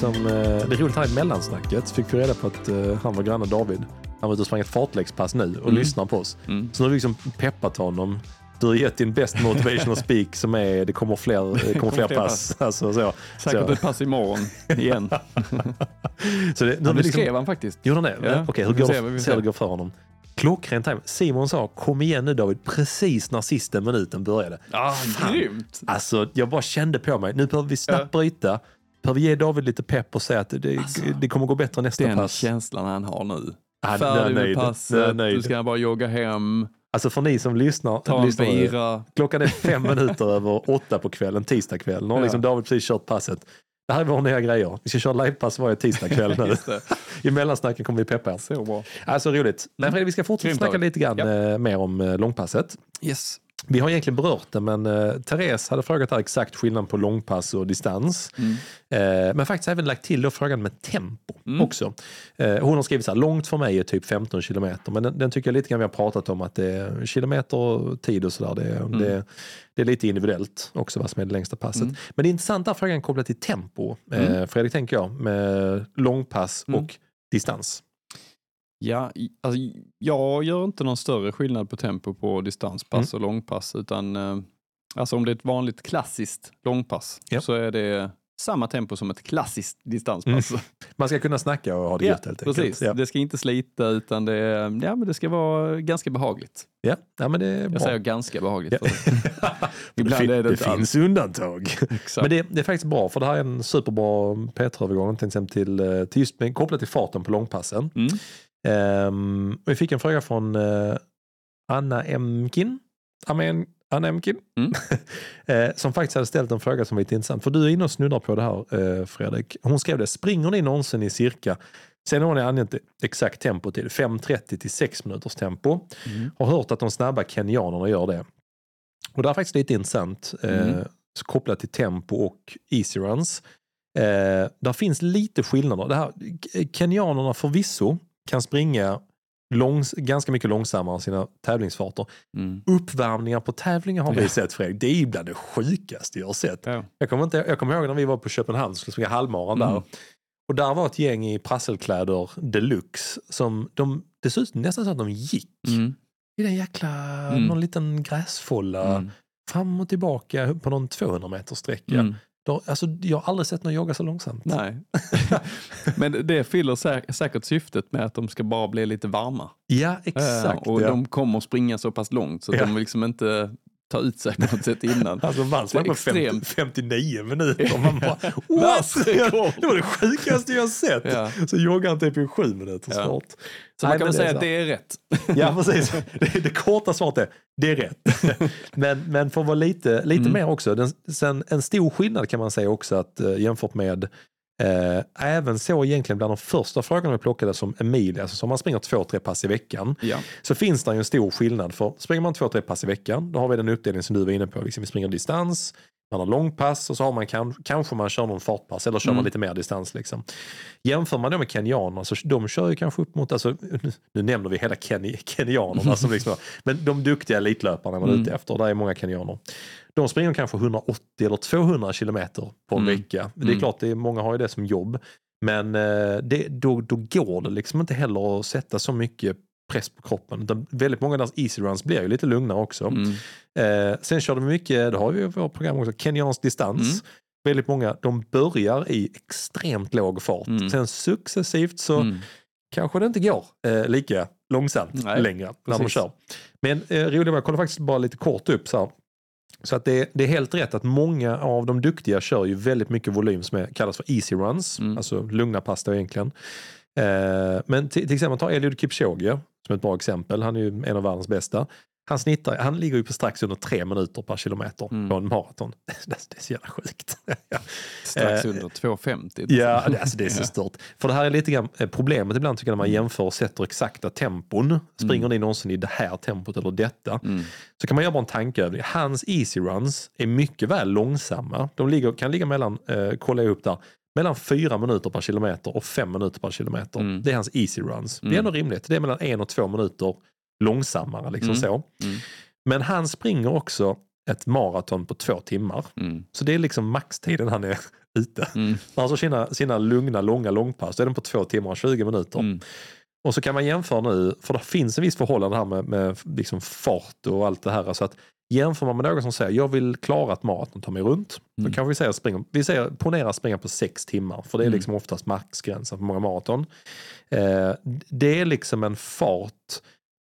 Liksom, eh, det är roligt här i mellansnacket fick vi reda på att eh, han var granne David. Han var ute och sprang ett fartläggspass nu och Mm. lyssnar på oss. Mm. Så nu har vi liksom peppat honom. Du har gett din best motivational speak som är det kommer fler, det kommer fler pass. Alltså, så. Säkert Så. ett pass imorgon igen. Så det, nu det liksom, skrev han faktiskt. Gjorde han det? Ja, Okej, hur vi går ser får det går för honom? Klockren time. Simon sa kom igen nu David, precis när sista minuten började. Ah, Fan. grymt! Alltså, jag bara kände på mig. Nu behöver vi snabbt Ja. bryta. Behöver ge David lite pepp och säga att det, Alltså, det kommer gå bättre nästa Den pass. känslan han har nu. Han är Färdig med. Han passet, du ska bara jogga hem, Alltså för ni som lyssnar. ta lyssnar bira. klockan är fem minuter över åtta på kvällen, tisdag kväll. Nu har Ja. liksom David precis kört passet. Det här är våra nya grejer. Vi ska köra livepass varje tisdag kväll nu. I mellansnacken kommer vi peppa er. Så bra. Alltså roligt. Nej, Fredrik, vi ska fortsätta snacka lite grann eh, mer om eh, långpasset. Yes. Vi har egentligen berört det, men eh, Therese hade frågat här exakt skillnad på långpass och distans. Mm. Eh, men faktiskt även lagt till då frågan med tempo Mm. också. Eh, hon har skrivit så här, långt för mig är typ 15 kilometer, men den, den tycker jag lite grann vi har pratat om att det är kilometer och tid och sådär. Det, Mm. det, det är lite individuellt också vad som är det längsta passet. Mm. Men det är intressant där frågan kopplat till tempo, eh, Mm. Fredrik tänker jag, med långpass Mm. och distans. Ja, alltså, jag gör inte någon större skillnad på tempo på distanspass Mm. och långpass. Utan, eh, alltså om det är ett vanligt klassiskt långpass Ja. så är det samma tempo som ett klassiskt distanspass. Man ska kunna snacka och ha det Ja, gött helt enkelt. precis. Ja. Det ska inte slita utan det, ja, men det ska vara ganska behagligt. Ja. ja, men det är bra. Jag säger ganska behagligt. Ja. Ibland fin- är det det finns undantag. Exakt. Men det, det är faktiskt bra för det här är en superbra P3-övergång till till, eh, till just kopplat till farten på långpassen. Mm. Ehm, vi fick en fråga från eh, Anna Emkin. Amen, Anna Emkin. Mm. eh, som faktiskt hade ställt en fråga som var lite intressant. För du är inne och snuddar på det här eh, Fredrik. Hon skrev det, springer ni någonsin i cirka Sen har ni angett exakt tempo till 5.30 till 6 minuters tempo. Mm. Har hört att de snabba kenyanerna gör det. Och det är faktiskt lite intressant eh, Mm. kopplat till tempo och easy runs. Eh, där finns lite skillnader. Det här, kenyanerna förvisso kan springa långs, ganska mycket långsammare än sina tävlingsfarter. Mm. Uppvärmningar på tävlingar har vi Ja. sett Fredrik. Det är bland det sjukaste jag har sett. Ja. Jag kommer, inte, jag kommer ihåg när vi var på Köpenhamn och skulle springa halvmaran Mm. där. Och där var ett gäng i prasselkläder deluxe som de, det såg ut nästan så att de gick Mm. i den jäkla, Mm. någon liten gräsfålla Mm. fram och tillbaka på någon 200 meters sträcka. Då, alltså, jag har aldrig sett någon jogga så långsamt. Nej. Men det fyller sä- säkert syftet med att de ska bara bli lite varma. Ja, exakt. Eh, och ja. de kommer springa så pass långt så att Ja. de liksom inte tar ut sig på något sätt innan. Alltså är på 50, extremt. 59 minuter. Man bara, what? Världsrekord. Det var det sjukaste jag sett. Ja. Så joggar han typ i sju minuters Ja. fart. Så Nej, man kan väl säga att det är rätt. Ja, precis. Det, det korta svaret är, det är rätt. men, men för att vara lite, lite Mm. mer också. Den, sen, en stor skillnad kan man säga också att eh, jämfört med eh, även så egentligen bland de första frågorna vi plockade som Emilia, alltså som man springer två, tre pass i veckan, Ja. så finns det en stor skillnad. För springer man två, tre pass i veckan, då har vi den uppdelning som du var inne på. Liksom vi springer distans, man har långpass och så har man kan, kanske man kör någon fartpass eller kör man Mm. lite mer distans. Liksom. Jämför man då med kenyanerna så de kör ju kanske upp mot, alltså, nu, nämner vi hela Keni, kenyanerna, som liksom, men de duktiga elitlöparna man är Mm. ute efter, där är många kenyaner. De springer kanske 180 eller 200 kilometer på en Mm. vecka. Det är Mm. klart, det är, många har ju det som jobb. Men eh, det, då, då går det liksom inte heller att sätta så mycket press på kroppen. Utan väldigt många av deras easy runs blir ju lite lugnare också. Mm. Eh, sen kör de mycket, det har vi i vårt program också, kenyansk distans. Mm. Väldigt många, de börjar i extremt låg fart. Mm. Sen successivt så Mm. kanske det inte går eh, lika långsamt Nej, längre när de precis. kör. Men eh, roligt jag kollade faktiskt bara lite kort upp så här. Så att det, det är helt rätt att många av de duktiga kör ju väldigt mycket volym som är, kallas för easy runs, Mm. alltså lugna pass då egentligen. Eh, men till, till exempel ta Eliud Kipchoge som ett bra exempel, han är ju en av världens bästa. Han, snittar, han ligger ju på strax under tre minuter per kilometer Mm. på en maraton. Det, det är så jävla sjukt. Strax Eh, under 2,50. Ja, det, alltså det är så Ja. stort. För det här är lite grann eh, problemet ibland tycker jag när man jämför och sätter exakta tempon. Springer ni någonsin i det här tempot eller detta? Mm. Så kan man göra bara en tankeövning. Hans easy runs är mycket väl långsamma. De ligger, kan ligga mellan, eh, kolla upp där, mellan fyra minuter per kilometer och fem minuter per kilometer. Mm. Det är hans easy runs. Det är Mm. ändå rimligt. Det är mellan en och två minuter långsammare. Liksom Mm. så. Mm. Men han springer också ett maraton på två timmar. Mm. Så det är liksom maxtiden han är ute. Mm. Har alltså sina, sina lugna, långa långpass. Då är den på två timmar och 20 minuter. Mm. Och så kan man jämföra nu, för det finns en viss förhållande här med, med liksom fart och allt det här. Så att jämför man med någon som säger jag vill klara ett maraton, ta mig runt. Mm. Då kanske vi säger, springa, vi säger ponera springa på sex timmar. För det är Mm. liksom oftast maxgränsen för många maraton. Eh, det är liksom en fart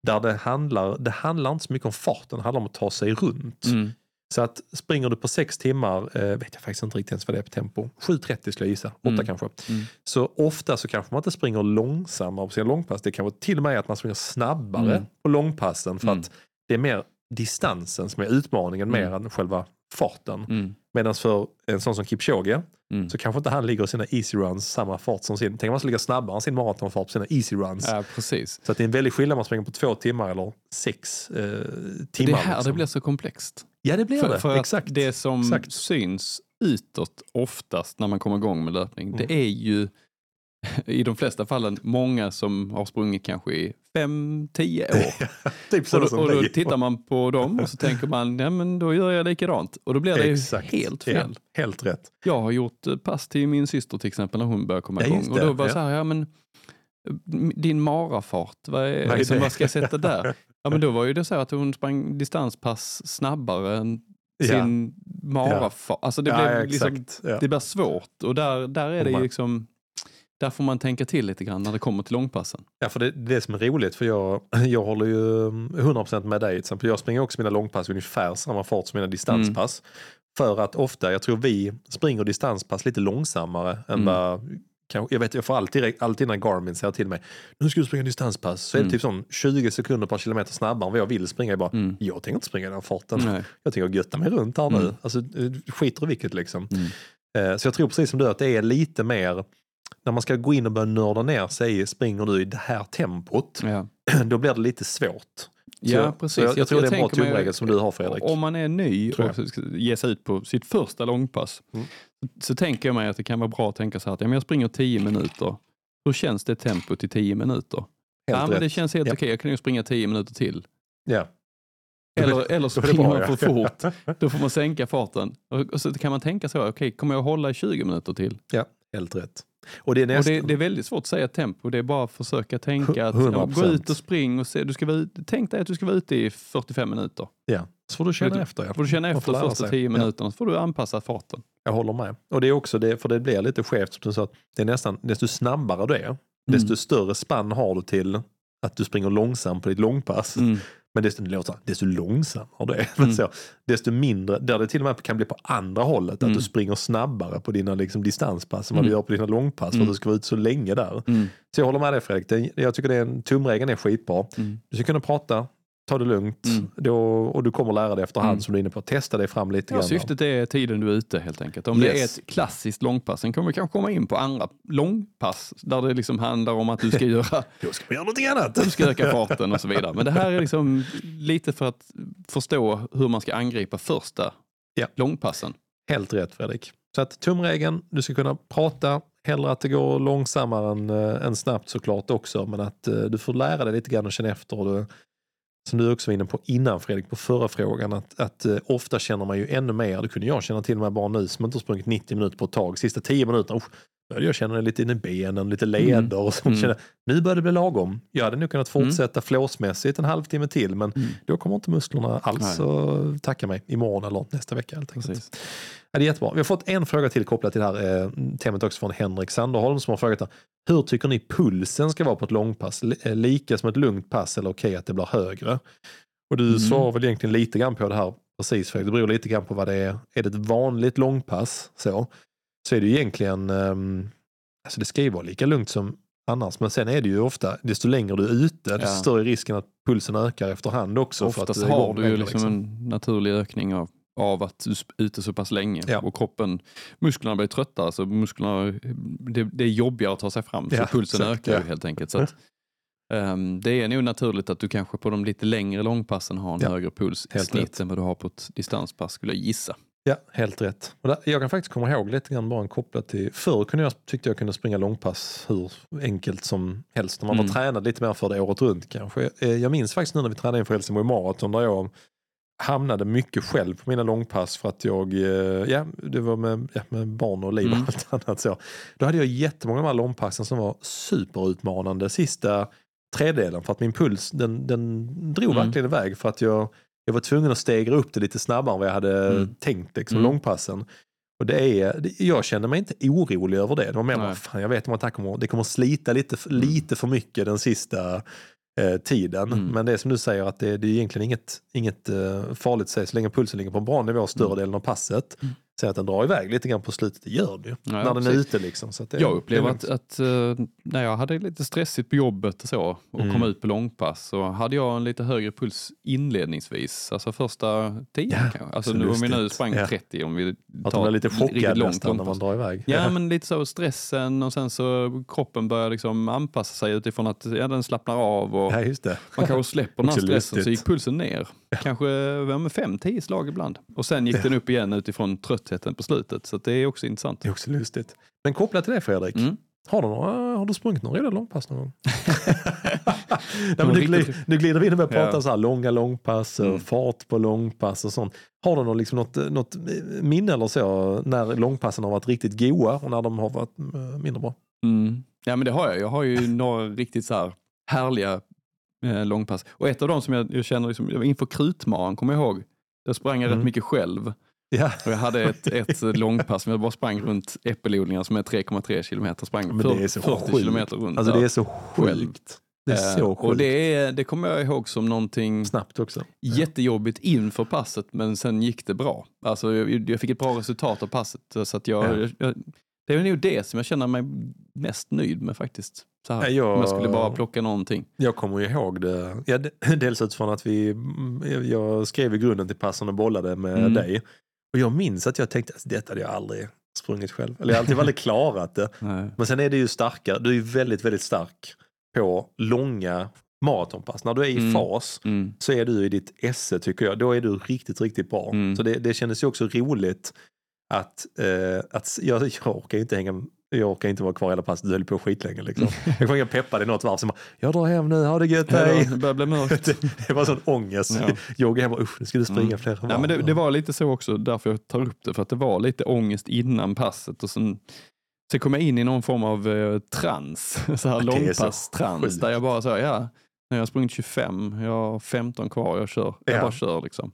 där det handlar, det handlar inte så mycket om farten, det handlar om att ta sig runt. Mm. Så att springer du på sex timmar, eh, vet jag faktiskt inte riktigt ens vad det är på tempo, 7.30 skulle jag gissa, 8 Mm. kanske. Mm. Så ofta så kanske man inte springer långsammare på sina långpass. Det kan vara till och med att man springer snabbare Mm. på långpassen för Mm. att det är mer distansen som är utmaningen Mm. mer än själva farten. Medan för en sån som Kipchoge Mm. så kanske inte han ligger i sina easy runs samma fart som sin. Tänk om man ska ligga snabbare än sin maratonfart på sina easy runs. Ja, precis. Så att det är en väldig skillnad om man springer på två timmar eller sex eh, Det timmar. är här liksom. det blir så komplext. Ja det blir För, det. för Exakt. det som Exakt. syns utåt oftast när man kommer igång med löpning, Mm. det är ju i de flesta fallen många som har sprungit kanske i fem, tio år. typ och, då, och då tittar man på dem och så tänker man, ja men då gör jag likadant. Och då blir det Exakt. helt fel. Ja, helt rätt. Jag har gjort eh, pass till min syster till exempel när hon började komma Ja, igång. Och då var det ja. så här, ja men eh, din marafart, vad, är, Vad är liksom, vad ska jag sätta där? Ja men då var ju det så att hon sprang distanspass snabbare än sin marafart. Alltså det, blev liksom, det blir svårt och där, där är det ju liksom, där får man tänka till lite grann när det kommer till långpassen. Ja, för det, det som är roligt för jag, jag håller ju 100% med dig. Till exempel. Jag springer också mina långpass ungefär samma fart som mina distanspass. För att ofta, jag tror vi springer distanspass lite långsammare än Mm. vad jag vet, jag får alltid, alltid när Garmin säger till mig, nu ska du springa distanspass, så är det Mm. typ sån 20 sekunder per kilometer snabbare än vad jag vill springa. Jag bara, Mm. jag tänker inte springa den farten. Nej. Jag tänker götta mig runt här nu. Mm. Alltså, eh, skiter i vilket liksom. Mm. Eh, Så jag tror precis som du att det är lite mer, när man ska gå in och börja nörda ner sig springer du i det här tempot, Ja. då blir det lite svårt. Ja, jag- precis. Så jag, jag, tror det är en bra tumregel som du har Fredrik. Om man är ny och ska ge sig ut på sitt första långpass Mm. så tänker jag mig att det kan vara bra att tänka så här att ja, men jag springer 10 minuter. Hur känns det tempot i 10 minuter? ja, Helt men rätt. det känns helt Ja. okej, jag kan ju springa 10 minuter till. Ja. Eller, eller så springer man ja. för fort, då får man sänka farten. Och, och så kan man tänka så, okej, kommer jag hålla i 20 minuter till? ja, helt rätt. Och det är Och nästan... det, det är väldigt svårt att säga tempo, det är bara att försöka tänka att ja, 100%. gå ut och spring och se, du ska vara, tänk dig att du ska vara ute i 45 minuter. ja. Så får du känna du- efter. Ja. får du känna efter de första sig. 10 Ja. minuterna så får du anpassa farten. Jag håller med. Och det är också det, för det blir lite skevt som du sa, det är nästan, desto snabbare du är, desto Mm. större spann har du till att du springer långsamt på ditt långpass. Mm. Men desto, det låter, desto långsammare det är. Mm. Så, desto mindre, där det till och med kan bli på andra hållet, Mm. att du springer snabbare på dina liksom, distanspass än vad Mm. du gör på dina långpass för Mm. att du ska vara ute så länge där. Mm. Så jag håller med dig Fredrik, det, jag tycker det är en, tumregeln är skitbra. Mm. Du ska kunna prata, ta det lugnt Mm. då, och du kommer lära dig efterhand Mm. som du är inne på. Testa dig fram lite Ja, grann. syftet är tiden du är ute helt enkelt. Om det är Yes. ett klassiskt långpass, sen kommer vi kanske komma in på andra långpass där det liksom handlar om att du ska göra, Då ska göra någonting annat. du ska öka farten och så vidare. Men det här är liksom lite för att förstå hur man ska angripa första Ja. långpassen. Helt rätt Fredrik. Så att tumregeln, du ska kunna prata, hellre att det går långsammare än, äh, än snabbt såklart också, men att äh, du får lära dig lite grann och känna efter. Och du, som du också var inne på innan Fredrik, på förra frågan, att, att äh, ofta känner man ju ännu mer, det kunde jag känna till med bara nu som inte har sprungit 90 minuter på ett tag, sista 10 minuterna, usch, började jag känna lite in i benen, lite leder och så. Mm. Kände, nu börjar det bli lagom. Jag hade nog kunnat fortsätta flåsmässigt en halvtimme till, men Mm. då kommer inte musklerna alls att tacka mig imorgon eller nästa vecka helt enkelt. Precis. Ja, det är jättebra. Vi har fått en fråga till kopplat till det här eh, temat också från Henrik Sanderholm som har frågat här, hur tycker ni pulsen ska vara på ett långpass? Eh, Lika som ett lugnt pass eller okej att det blir högre? Och du Mm. svarar väl egentligen lite grann på det här precis Fredrik. Det beror lite grann på vad det är. Är det ett vanligt långpass så, så är det egentligen, ehm, alltså det ska ju vara lika lugnt som annars. Men sen är det ju ofta, desto längre du är ute, desto Ja. större är risken att pulsen ökar efterhand också. för att Oftast det är har du ju längre, liksom en naturlig ökning av, av att du är ute så pass länge Ja. och kroppen, musklerna blir tröttare, så musklerna, det, det är jobbigare att ta sig fram, så Ja, pulsen exakt, ökar ja. helt enkelt. Så att, ehm, det är nog naturligt att du kanske på de lite längre långpassen har en högre puls i snitt rätt. än vad du har på ett distanspass skulle jag gissa. Ja, helt rätt. Och där, jag kan faktiskt komma ihåg lite grann bara kopplat till, förr kunde jag, tyckte jag kunde springa långpass hur enkelt som helst. När man Mm. var tränad lite mer för det året runt kanske. Eh, Jag minns faktiskt nu när vi tränade inför Helsingborg Marathon där jag hamnade mycket själv på mina långpass för att jag, eh, ja det var med, ja, med barn och liv och Mm. allt annat så. Då hade jag jättemånga av de här långpassen som var superutmanande sista tredjedelen för att min puls den, den drog Mm. verkligen iväg för att jag, jag var tvungen att stegra upp det lite snabbare än vad jag hade Mm. tänkt liksom, Mm. långpassen. Och det är, det, jag kände mig inte orolig över det. Det var mer bara, fan, jag vet om att det, kommer, det kommer slita lite, lite för mycket den sista eh, tiden. Mm. Men det är som du säger att det, det är egentligen inget, inget eh, farligt sig så länge pulsen ligger på en bra nivå större Mm. delen av passet. Mm. Sen att den drar iväg lite grann på slutet, det gör den ju. Ja, när den är ute liksom. Så det, Jag upplever är att, att eh, när jag hade lite stressigt på jobbet och så och Mm. kom ut på långpass så hade jag en lite högre puls inledningsvis, alltså första tio Ja, kanske. Alltså så nu, om vi nu sprang Ja. 30 om vi Att man tar blir lite chockad långt nästan när man drar iväg. Ja, men lite så stressen och sen så kroppen börjar liksom anpassa sig utifrån att ja, den slappnar av och ja just det. man kanske släpper den här stressen så lustigt. gick pulsen ner. Kanske ja, fem, tio slag ibland. Och sen gick den upp igen utifrån tröttheten på slutet. Så det är också intressant. Det är också lustigt. Men kopplat till det Fredrik, Mm. har, du några, har du sprungit några reda långpass någon gång? Nej, men nu, riktigt- gli, nu glider vi in och börjar prata Ja. så här långa långpass Mm. fart på långpass och sånt. Har du något, liksom något, något minne eller så när långpassen har varit riktigt goa och när de har varit eh, mindre bra? Mm. Ja men det har jag. Jag har ju några riktigt så här härliga eh, långpass. Och ett av dem som jag, jag känner, liksom, var inför Krutmaran, kommer jag ihåg. Där sprang jag Mm. rätt mycket själv. Ja, Och jag hade ett, ett långpass som jag bara sprang runt äppelodlingar som är 3,3 kilometer. Sprang Men det är så 40 sjukt. kilometer runt. alltså det är så sjukt. Det är Eh, så sjukt. Och det, är, det kommer jag ihåg som någonting Snabbt också. jättejobbigt inför passet men sen gick det bra. Alltså jag, jag fick ett bra resultat av passet. Så att jag, Ja. jag, det är nog det som jag känner mig mest nöjd med faktiskt. Så här, Ja, jag- Om jag skulle bara plocka någonting. Jag kommer ihåg det. Ja, dels utifrån att vi, jag skrev i grunden till passen och bollade med Mm. dig. Och jag minns att jag tänkte att detta hade jag aldrig sprungit själv. Eller jag har alltid aldrig klarat det. Nej. Men sen är det ju starkare. Du är väldigt, väldigt stark på långa maratonpass. När du är i Mm. fas Mm. så är du i ditt esse tycker jag. Då är du riktigt, riktigt bra. Mm. Så det, det kändes ju också roligt att, eh, att jag, jag orkar inte hänga jag orkar inte vara kvar hela passet, du höll på skitlänge liksom. Jag kommer ihåg jag peppade något varv, så bara, jag drar hem nu, ha det gött, hej. Det börjar bli mörkt. Det, var sån ångest. Ja. Jogga hem och usch, nu ska du springa Mm. flera varv. Ja, men det, det var lite så också, därför jag tar upp det, för att det var lite ångest innan passet och sen, sen kom jag in i någon form av eh, trans, så här så långpass-trans, där jag bara sa, ja, jag har sprungit 25, jag har 15 kvar, jag kör, jag Ja. bara kör liksom.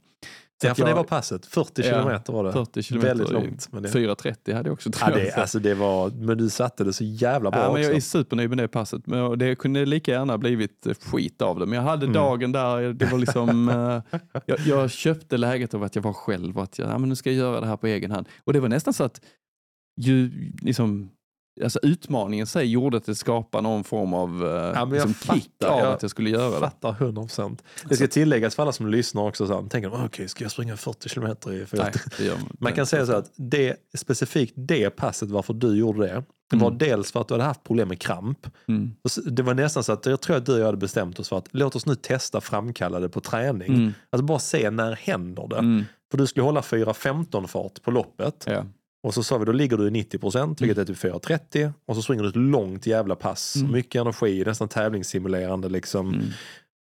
Så ja, för det jag- var passet, 40 Ja, kilometer var det. 40 kilometer, Väldigt långt. Men det, 4.30 hade jag också ja, det, jag. alltså, det var, men du satte det så jävla bra Ja, men jag är också. supernöjd med det passet. Men det kunde lika gärna blivit eh, skit av det. Men jag hade Mm. dagen där, det var liksom, eh, jag, jag köpte läget av att jag var själv och att jag, ja, men nu ska jag göra det här på egen hand. Och det var nästan så att ju, liksom, alltså utmaningen sig gjorde att det skapade någon form av eh, jag liksom kick fattar. av Jag att jag skulle göra det. Fattar 100 procent. Det ska tilläggas för alla som lyssnar också, så här, tänker okej, ska jag springa 40 kilometer i Nej, 40? det gör Man kan säga så att det, specifikt det passet, varför du gjorde det, det var Mm. dels för att du hade haft problem med kramp. Mm. Det var nästan så att jag tror att du och jag hade bestämt oss för att låt oss nu testa framkalla det på träning. Mm. Alltså bara se när händer det. Mm. För du skulle hålla 4.15 fart på loppet. Ja. Och så sa vi då ligger du i 90 procent, vilket är typ 4.30. Och så springer du ett långt jävla pass. Mm. Mycket energi, nästan tävlingssimulerande liksom. Mm.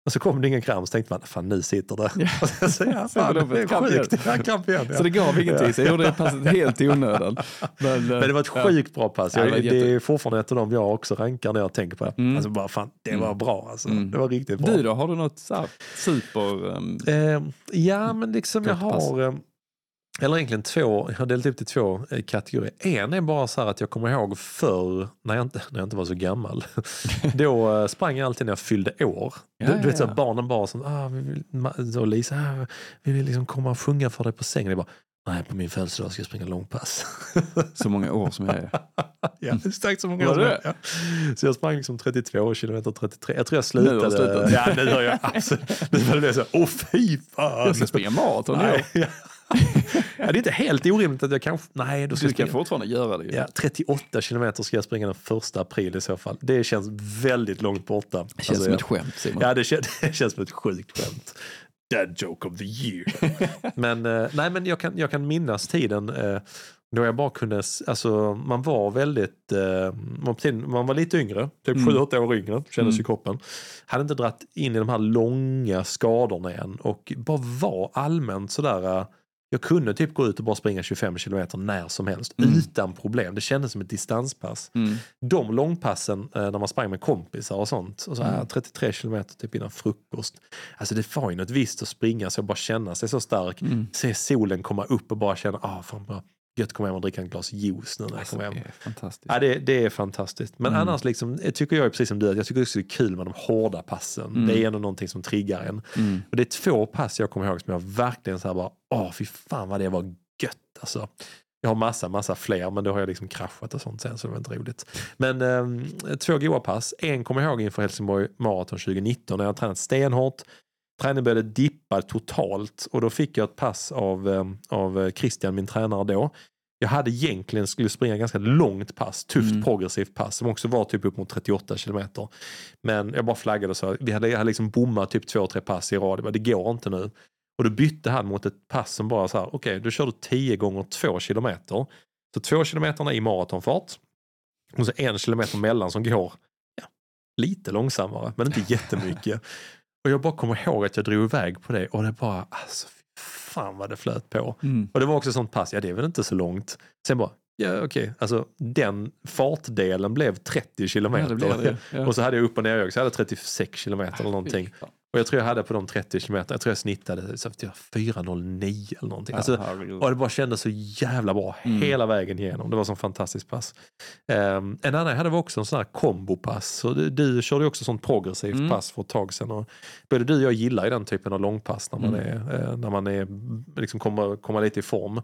Och så kom det ingen kramp, så tänkte man, fan nu sitter det. Ja. Och så, så, ja, Sen fan, var det är sjukt. Ja, kramp igen. Ja. Så det gav ingenting, så jag gjorde det passet helt i onödan. Men, Men det var ett ja. sjukt bra pass. Det Jag, det jätte- är fortfarande ett av dem jag också rankar när jag tänker på det. Mm. Alltså bara fan, det var Mm. bra alltså. Mm. Det var riktigt bra. Du då, har du något så här super... ehm, Eh, ja, men liksom jag har, eh, eller egentligen två, jag har delat upp det i två eh, kategorier. En är bara så här att jag kommer ihåg förr, när jag inte, när jag inte var så gammal, då eh, sprang jag alltid när jag fyllde år. Ja, du, du vet så ja, här, ja. barnen bara som, ah, vi vill, så Lisa, ah, vi vill liksom komma och sjunga för dig på sängen. Jag bara, nej på min födelsedag ska jag springa långpass. så många år som jag är. ja, är starkt så många år det sedan. Ja. Så jag sprang liksom 32 kilometer, 33. Jag tror jag Nu har slutade. slutat. Ja, nu har jag absolut. Nu var det så, åh fy fan. Jag ska springa maraton i år. Ja. det är inte helt orimligt att jag kanske... Nej, då Du ska ska springa. fortfarande göra det ju. Ja, 38 kilometer ska jag springa den första april i så fall. Det känns väldigt långt borta. Det känns Alltså, som jag- ett skämt Simon. Ja, det känns, det känns som ett sjukt skämt. Dad joke of the year. men, eh, nej, men jag, kan, jag kan minnas tiden. Eh, Då jag bara kunde, alltså man var väldigt, eh, man, man var lite yngre, typ Mm. 7-8 år yngre kändes Mm. i kroppen. Hade inte dratt in i de här långa skadorna än och bara var allmänt sådär, eh, jag kunde typ gå ut och bara springa 25 kilometer när som helst Mm. utan problem. Det kändes som ett distanspass. Mm. De långpassen eh, när man sprang med kompisar och sånt, och så här, Mm. 33 kilometer typ innan frukost. Alltså det var ju något visst att springa så jag bara känna sig så stark Mm. se solen komma upp och bara känna, ah, fan vad gött att komma hem och dricka en glas juice nu när jag Alltså, kommer det hem. är fantastiskt. Ja, det, det är fantastiskt. Men Mm. annars liksom, eh, tycker jag precis som du, jag tycker också det är kul med de hårda passen. Mm. Det är ändå någonting som triggar en. Mm. Och det är två pass jag kommer ihåg som jag verkligen så här bara, åh fy fan vad det var gött alltså. Jag har massa, massa fler men då har jag liksom kraschat och sånt sen så det var inte roligt. Men eh, två goa pass. En kommer jag ihåg inför Helsingborg Marathon 2019 när jag har tränat stenhårt. Träningen började dippa totalt och då fick jag ett pass av, eh, av Christian, min tränare då. Jag hade egentligen skulle springa ganska långt pass, tufft Mm. progressivt pass som också var typ upp mot 38 kilometer. Men jag bara flaggade och sa, vi hade, jag hade liksom bommat typ två, tre pass i rad. Jag bara, Det går inte nu. Och då bytte han mot ett pass som bara så här, okej, då kör du 10 gånger 2 kilometer. Så 2 kilometerna i maratonfart. Och så en kilometer mellan som går ja, lite långsammare, men inte jättemycket. Och jag bara kommer ihåg att jag drog iväg på det och det bara, alltså fan vad det flöt på. Mm. Och det var också sånt pass, ja det är väl inte så långt. Sen bara, ja okej, alltså den fartdelen blev 30 Ja, kilometer. det blir det. Ja. Och så hade jag upp och ner också, jag hade 36 kilometer eller någonting. Och jag tror jag hade på de 30 kilometer, jag tror jag snittade så att jag 4.09 eller någonting. Alltså, Ja, och det bara kändes så jävla bra Mm. hela vägen igenom. Det var så fantastiskt pass. Um, en annan jag hade var också en sån här kombopass. Så du, du körde ju också sånt progressivt Mm. pass för ett tag sedan. Och både du och jag gillar ju den typen av långpass när man, Mm. är, eh, när man är, liksom kommer, kommer lite i form.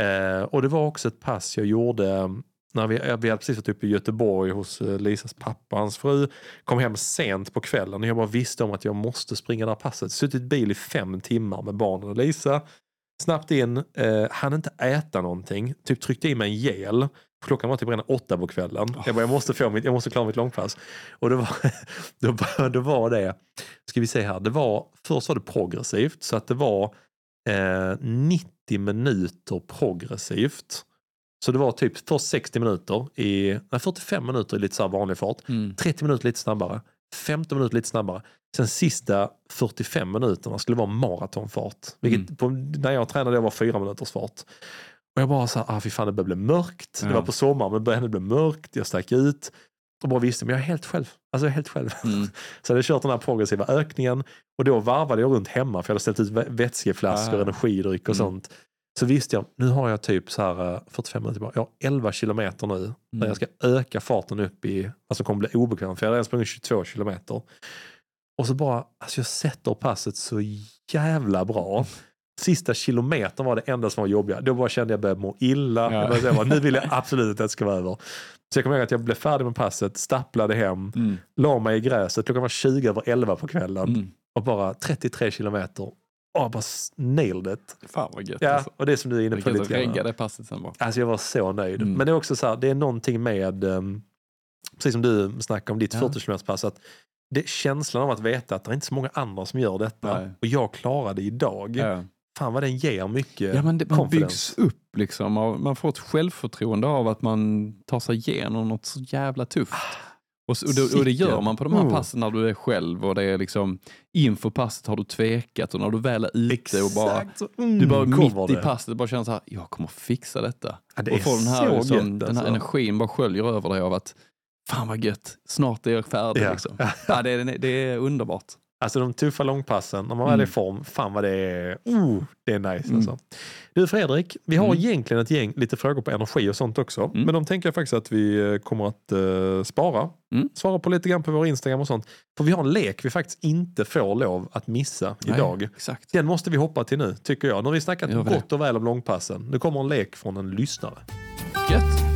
Eh, och det var också ett pass jag gjorde när vi, vi hade precis varit uppe i Göteborg hos eh, Lisas pappa och hans fru. Kom hem sent på kvällen och jag bara visste om att jag måste springa det här passet. Suttit i bil i fem timmar med barnen och Lisa. Snabbt in, eh, hann inte äta någonting. Typ tryckte i mig en gel. Klockan var typ redan åtta på kvällen. Jag bara, jag måste, få mitt, jag måste klara mitt långpass. Och det var, då, var- då var det, ska vi se här, det var, först var det progressivt så att det var eh, 90 minuter progressivt. Så det var typ först 60 minuter i, nej 45 minuter i lite så vanlig fart. Mm. 30 minuter lite snabbare, 15 minuter lite snabbare. Sen sista 45 minuterna skulle vara maratonfart. Vilket Mm. på, när jag tränade det var fyra minuters fart. Och jag bara så här, ah, fy fan det börjar bli mörkt. Det Ja. var på sommaren men det började bli mörkt. Jag stack ut. Och bara visste, men jag är helt själv. Alltså jag är helt själv. Mm. Så jag hade kört den här progressiva ökningen och då varvade jag runt hemma för jag hade ställt ut vä- vätskeflaskor, Ah. energidryck och Mm. sånt. Så visste jag, nu har jag typ så här eh, 45 minuter bara. Jag har 11 kilometer nu där Mm. jag ska öka farten upp i, alltså kommer bli obekväm för jag har redan sprungit 22 kilometer. Och så bara, alltså jag sätter passet så jävla bra. Sista kilometern var det enda som var jobbiga. Då bara kände jag började må illa. Ja. Jag bara, nu vill jag absolut att det ska vara över. Så jag kommer ihåg att jag blev färdig med passet, stapplade hem, Mm. la mig i gräset. Klockan var 20 över 11 på kvällen Mm. och bara 33 kilometer. Och bara nailed it. Fan vad gött Ja, alltså. och det är som du är inne på lite regga grann. det passet sen bara. Alltså jag var så nöjd. Mm. Men det är också så här, det är någonting med, um, precis som du snackade om ditt Ja. 40 km pass, att det, känslan av att veta att det är inte så många andra som gör detta Nej. och jag klarar det idag. Ja. Fan vad den ger mycket Ja, men det, man confidence. byggs upp liksom. Man får ett självförtroende av att man tar sig igenom något så jävla tufft. Och, och, det, och det gör man på de här Mm. passen när du är själv och det är liksom inför passet har du tvekat och när du väl är ute och bara Exakt. Mm, du bara mitt i passet bara känner så här, jag kommer fixa detta. Ja, det och får den här, liksom, gött, den här alltså. energin bara sköljer över dig av att fan vad gött, snart är jag färdig. Ja. Liksom. Ja, det, är, det är underbart. Alltså de tuffa långpassen, när man väl är i Mm. form, fan vad det är, oh, det är nice Mm. alltså. Du Fredrik, vi har Mm. egentligen ett gäng lite frågor på energi och sånt också. Mm. Men de tänker jag faktiskt att vi eh, kommer att eh, spara. Mm. Svara på lite grann på vår Instagram och sånt. För vi har en lek vi faktiskt inte får lov att missa idag. Nej, exakt. Den måste vi hoppa till nu, tycker jag. Nu har vi snackat gott och väl om långpassen. Nu kommer en lek från en lyssnare. Gött.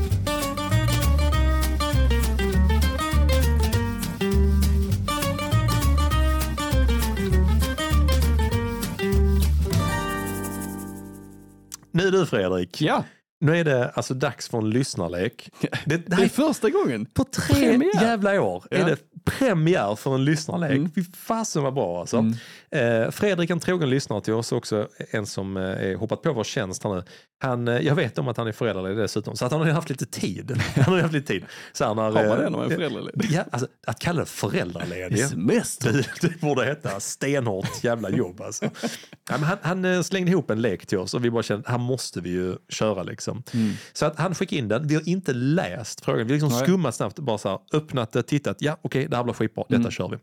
Nu du Fredrik, Ja, nu är det alltså dags för en lyssnarlek. Det, det här är första gången. på tre Premiär. jävla år är Ja. det premiär för en lyssnarlek. Mm. Fy fasen vad bra alltså. Mm. Eh, Fredrik, en trogen lyssnare till oss också, en som eh, hoppat på vår tjänst här nu. Han, eh, jag vet om att han är föräldraledig dessutom, så att han har haft lite tid. Han har haft lite tid. Så han har, Har man eh, det när man är föräldraledig? Ja, alltså, att kalla det föräldraledig. Semester. Det, det borde heta stenhårt jävla jobb alltså. Ja, men han, han eh, slängde ihop en lek till oss och vi bara kände här måste vi ju köra liksom. Mm. Så att han skickade in den, vi har inte läst frågan, vi har liksom skummat snabbt, bara så här, öppnat det, tittat, ja okej det här blir skitbra, detta Mm. kör vi.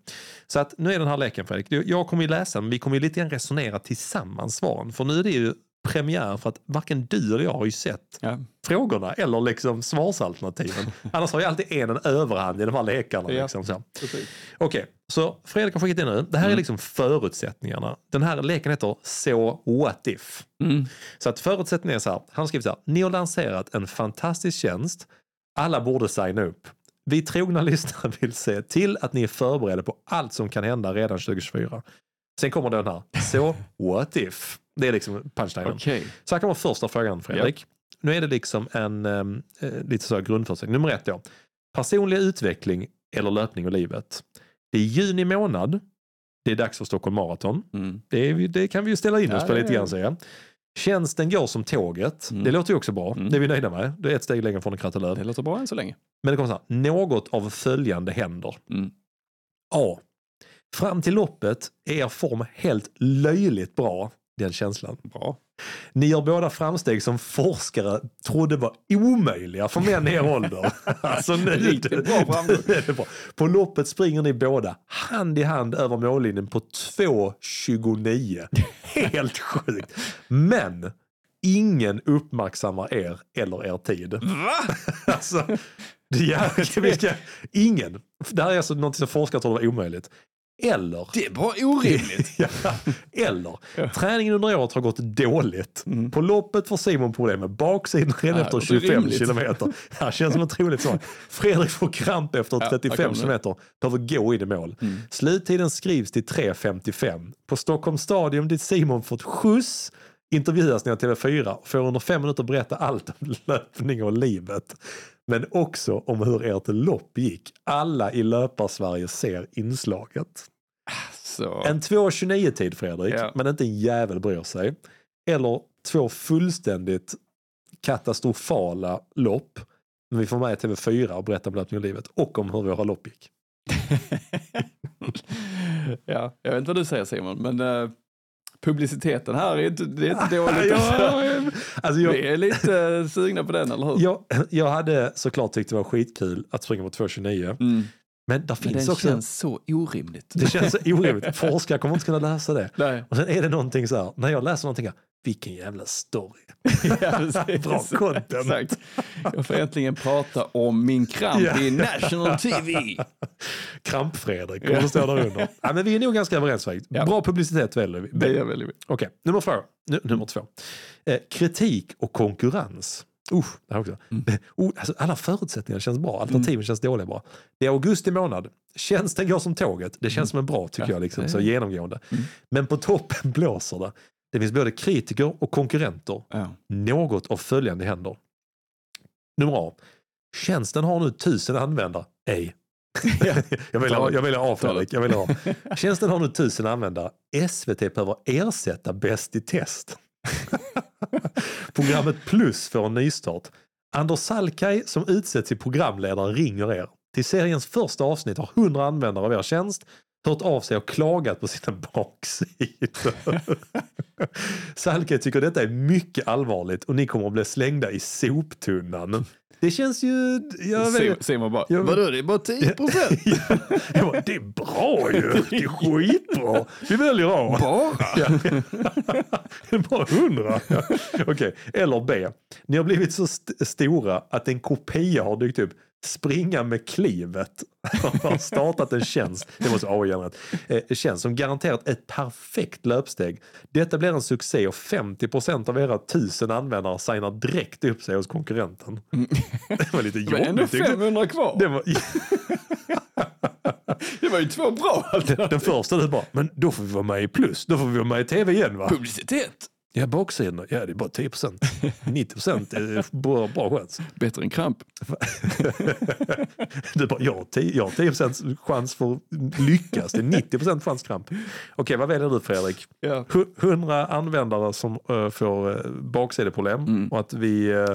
Så att nu är den här leken Fredrik, jag kommer ju läsa den, vi kommer ju lite grann resonera tillsammans svaren, för nu är det ju premiär för att varken du eller jag har ju sett Ja. frågorna eller liksom svarsalternativen. Annars har ju alltid en en överhand i de här lekarna. Ja. Liksom, så. Okej, så Fredrik har skickat in nu. Det här är Mm. liksom förutsättningarna. Den här leken heter So What If. Mm. Så att förutsättningen är så här, han skriver så här, ni har lanserat en fantastisk tjänst, alla borde signa upp. Vi trogna lyssnare vill se till att ni är förberedda på allt som kan hända redan 2024. Sen kommer den här, so what if? Det är liksom punchlinen. Okej. Så här kommer första frågan Fredrik. Nu är det liksom en um, eh, lite så grundförutsättning. Nummer ett då. Personlig utveckling eller löpning och livet. Det är juni månad. Det är dags för Stockholm Marathon. Mm. Det, är, det kan vi ju ställa in oss Ja, på lite grann säger jag. Tjänsten går som tåget. Mm. Det låter ju också bra. Mm. Det är vi nöjda med. Det är ett steg längre från en Krattelöv. Det låter bra än så länge. Men det kommer så här. Något av följande händer. Mm. A. Fram till loppet är er form helt löjligt bra. Den känslan. Bra. Ni gör båda framsteg som forskare trodde var omöjliga för män i er ålder. alltså, nu, Riktigt bra framgång. är. På loppet springer ni båda hand i hand över mållinjen på 2.29. Helt sjukt. Men ingen uppmärksammar er eller er tid. Va? Alltså, det, ja, vi ska, ingen. Det här är alltså något som forskare trodde var omöjligt. Eller Det är bara orimligt. Ja, eller träningen under året har gått dåligt. Mm. På loppet får Simon problem med baksidan redan Ja, efter det är 25 rimligt. kilometer. Det här känns som ett troligt svar. Fredrik får kramp efter Ja, 35 där kom det. kilometer. Behöver gå in i mål. Mm. Sluttiden skrivs till 3.55. På Stockholms stadion dit Simon fått skjuts intervjuas ni av TV4 och får under fem minuter berätta allt om löpning och livet. Men också om hur ert lopp gick. Alla i löpar-Sverige ser inslaget. Så. En 2.29 tid Fredrik, Ja. men inte en jävel bryr sig. Eller två fullständigt katastrofala lopp. Men vi får med TV4 och berättar om löpning och livet och om hur våra lopp gick. ja, jag vet inte vad du säger Simon, men eh, publiciteten här är inte, det är inte dåligt. ja, alltså jag, Vi är lite sugna på den, eller hur? jag, jag hade såklart tyckt det var skitkul att springa på 2.29. Mm. Men Men finns den också... känns så orimligt. Det känns så orimligt. Forskare kommer inte kunna läsa det. Nej. Och sen är det någonting så här, när jag läser någonting, här, vilken jävla story. Ja. Bra content. Exakt. Jag får äntligen prata om min kramp Ja. i national TV. Kramp-Fredrik kommer att stå där under. Ja, men vi är nog ganska överens. Ja. Bra publicitet väljer vi. Det är väldigt Okej, nummer, två. Nu, nummer två. Eh, kritik och konkurrens. Uh, det här också. Mm. Oh, alltså, alla förutsättningar känns bra, alternativen känns dåliga bra. Det är augusti månad, tjänsten går som tåget. Det känns som en bra tycker Mm. Ja, jag, liksom, så genomgående. Mm. Men på toppen blåser det. Det finns både kritiker och konkurrenter. Ja. Något av följande händer. Nummer A. Tjänsten har nu tusen användare. Ej. jag vill ha, jag vill ha A Fredrik. Jag vill ha. Tjänsten har nu tusen användare. SVT behöver ersätta Bäst i test. Programmet Plus får en nystart. Anders Salkai som utsetts till programledare ringer er. Till seriens första avsnitt har 100 användare av er tjänst hört av sig och klagat på sina baksidor. Salkai tycker detta är mycket allvarligt och ni kommer att bli slängda i soptunnan. Det känns ju... Jag vet, Simon, bara, Jag- vadå det är bara 10 procent? jag bara, det är bra ju. Det är skitbra. Vi väljer A. Bara? Bara hundra. Ja. Okej, eller B. Ni har blivit så st- stora att en kopia har dykt upp. Springa med klivet har startat en tjänst, det måste AI eh, tjänst som garanterat ett perfekt löpsteg. Detta blir en succé och 50% av era tusen användare signar direkt upp sig hos konkurrenten. Det var lite Det var ändå jobbigt. tyckte jag. 500 kvar. Det var, Det var ju två bra den, den första du bara, men då får vi vara med i plus, då får vi vara med i tv igen va? Publicitet. Ja, baksidorna, ja det är bara 10 procent. 90 procent är bra, bra chans. Bättre än kramp. Du bara, jag har 10, jag har 10 procents chans för att lyckas. Det är 90 procent chans kramp. Okej, vad väljer du Fredrik? Ja. Hu- 100 användare som uh, får uh, baksideproblem Mm. och att vi, uh,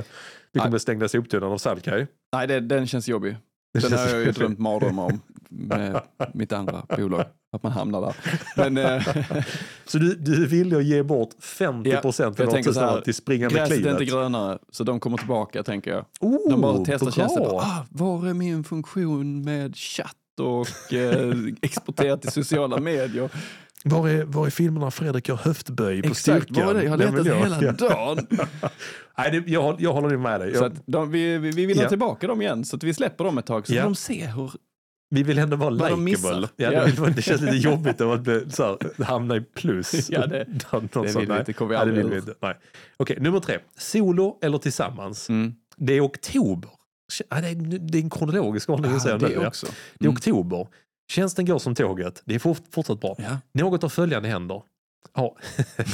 vi kommer Nej. stänga soptunnan av Salkaj. Nej, det, den känns jobbig. Den har jag ju drömt mardrömmar om med mitt andra bolag. Att man hamnar där. Men eh, Så du, du vill ju ge bort 50 Ja, procent av så här, till springande gräset är klivet. inte grönare, så de kommer tillbaka tänker jag. Oh, De bara testar bra. tjänsten. Ah, var är min funktion med chatt och eh, exportera till sociala medier? Var är, var är filmerna Fredrik gör höftböj på Exakt, styrkan? det? Jag har letat jag. hela dagen. Nej, det, jag, jag håller med dig. Så Jag, att de, vi, vi vi vill ha Ja. tillbaka dem igen, så att vi släpper dem ett tag. Så Ja. får de se hur... vi vill ändå vara likeable. Ja, det, vill- det känns lite jobbigt att bli, så här, hamna i plus. Ja, det- Någon det vill vi inte, kommer vi det aldrig vill vi inte. Nej. Okej, nummer tre. Solo eller tillsammans. Mm. Det är oktober. Ja, det, är, det är en kronologisk ordning. Ja, det ja. också. Det är Mm. oktober. Tjänsten går som tåget. Det är fort, fortsatt bra. Ja. Något av följande händer. Ja.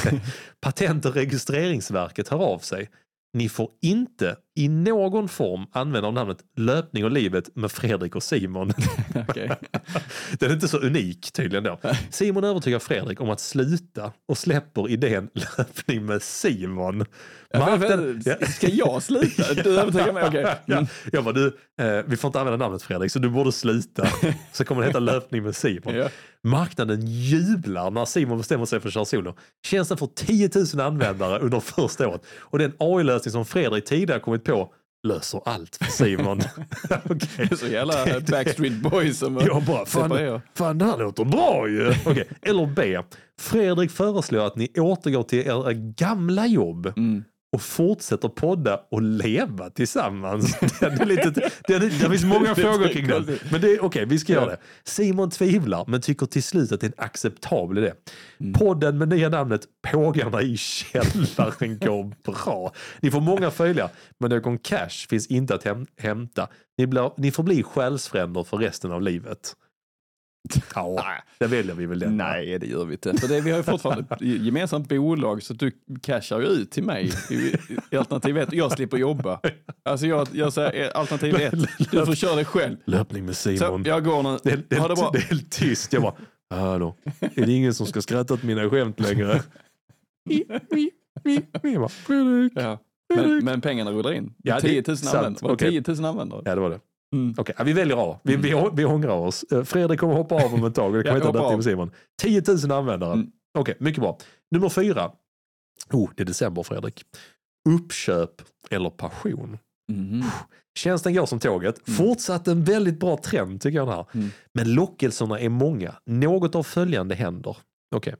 Patent och registreringsverket hör av sig. Ni får inte i någon form använda namnet Löpning och livet med Fredrik och Simon. Okej. Den är inte så unik tydligen då. Simon övertygar Fredrik om att sluta och släpper idén löpning med Simon. Ja, Marknaden- vänta, Ska jag sluta? Du övertygar mig? Okej. Ja, Mm. jag bara, du, eh, vi får inte använda namnet Fredrik så du borde sluta. Så kommer det heta löpning med Simon. Ja. Marknaden jublar när Simon bestämmer sig för att köra solo. Tjänsten får 10 000 användare under första året och den AI-lösning som Fredrik tidigare kommit på löser allt för Simon. Är så jävla Backstreet Boys som Jag bara, fan, fan det här låter bra ju. Okej. Eller B. Fredrik föreslår att ni återgår till era gamla jobb Mm. Och fortsätter podda och leva tillsammans. Den är lite, den är, det finns många Det frågor kring konstigt. Men det är okej, vi ska göra det. Simon tvivlar men tycker till slut att det är en acceptabel idé. Mm. Podden med nya namnet Pågarna i källaren går bra. Ni får många följare men någon cash finns inte att häm- hämta. Ni, blir, ni får bli själsfränder för resten av livet. Ja, det väljer vi väl den. Nej, det gör vi inte. För det, vi har ju fortfarande ett gemensamt bolag så du cashar ju ut till mig i, i alternativ ett. Jag slipper jobba. Alltså jag, jag säger eh, alternativ ett, du får köra det själv. Löpning med Så Simon. jag går nu. Det det, Ha det bra. det är helt tyst. Jag bara, hallå, är det ingen som ska skratta åt mina skämt längre? Fredrik. Ja. Men, men pengarna rullar in. Ja, det- 10 000 sant. användare. Var det Okej. 10 000 användare? Ja, det var det. Mm. Okej, ja, vi väljer av. Vi, vi, vi ångrar oss. Eh, Fredrik kommer hoppa av om ett tag. Det kommer av. med Simon. 10 000 användare. Mm. Okej, mycket bra. Nummer fyra. Oh, det är december Fredrik. Uppköp eller passion. Mhm. Tjänsten går som tåget. Mm. Fortsatt en väldigt bra trend tycker jag den här. Mm. Men lockelserna är många. Något av följande händer. Okej.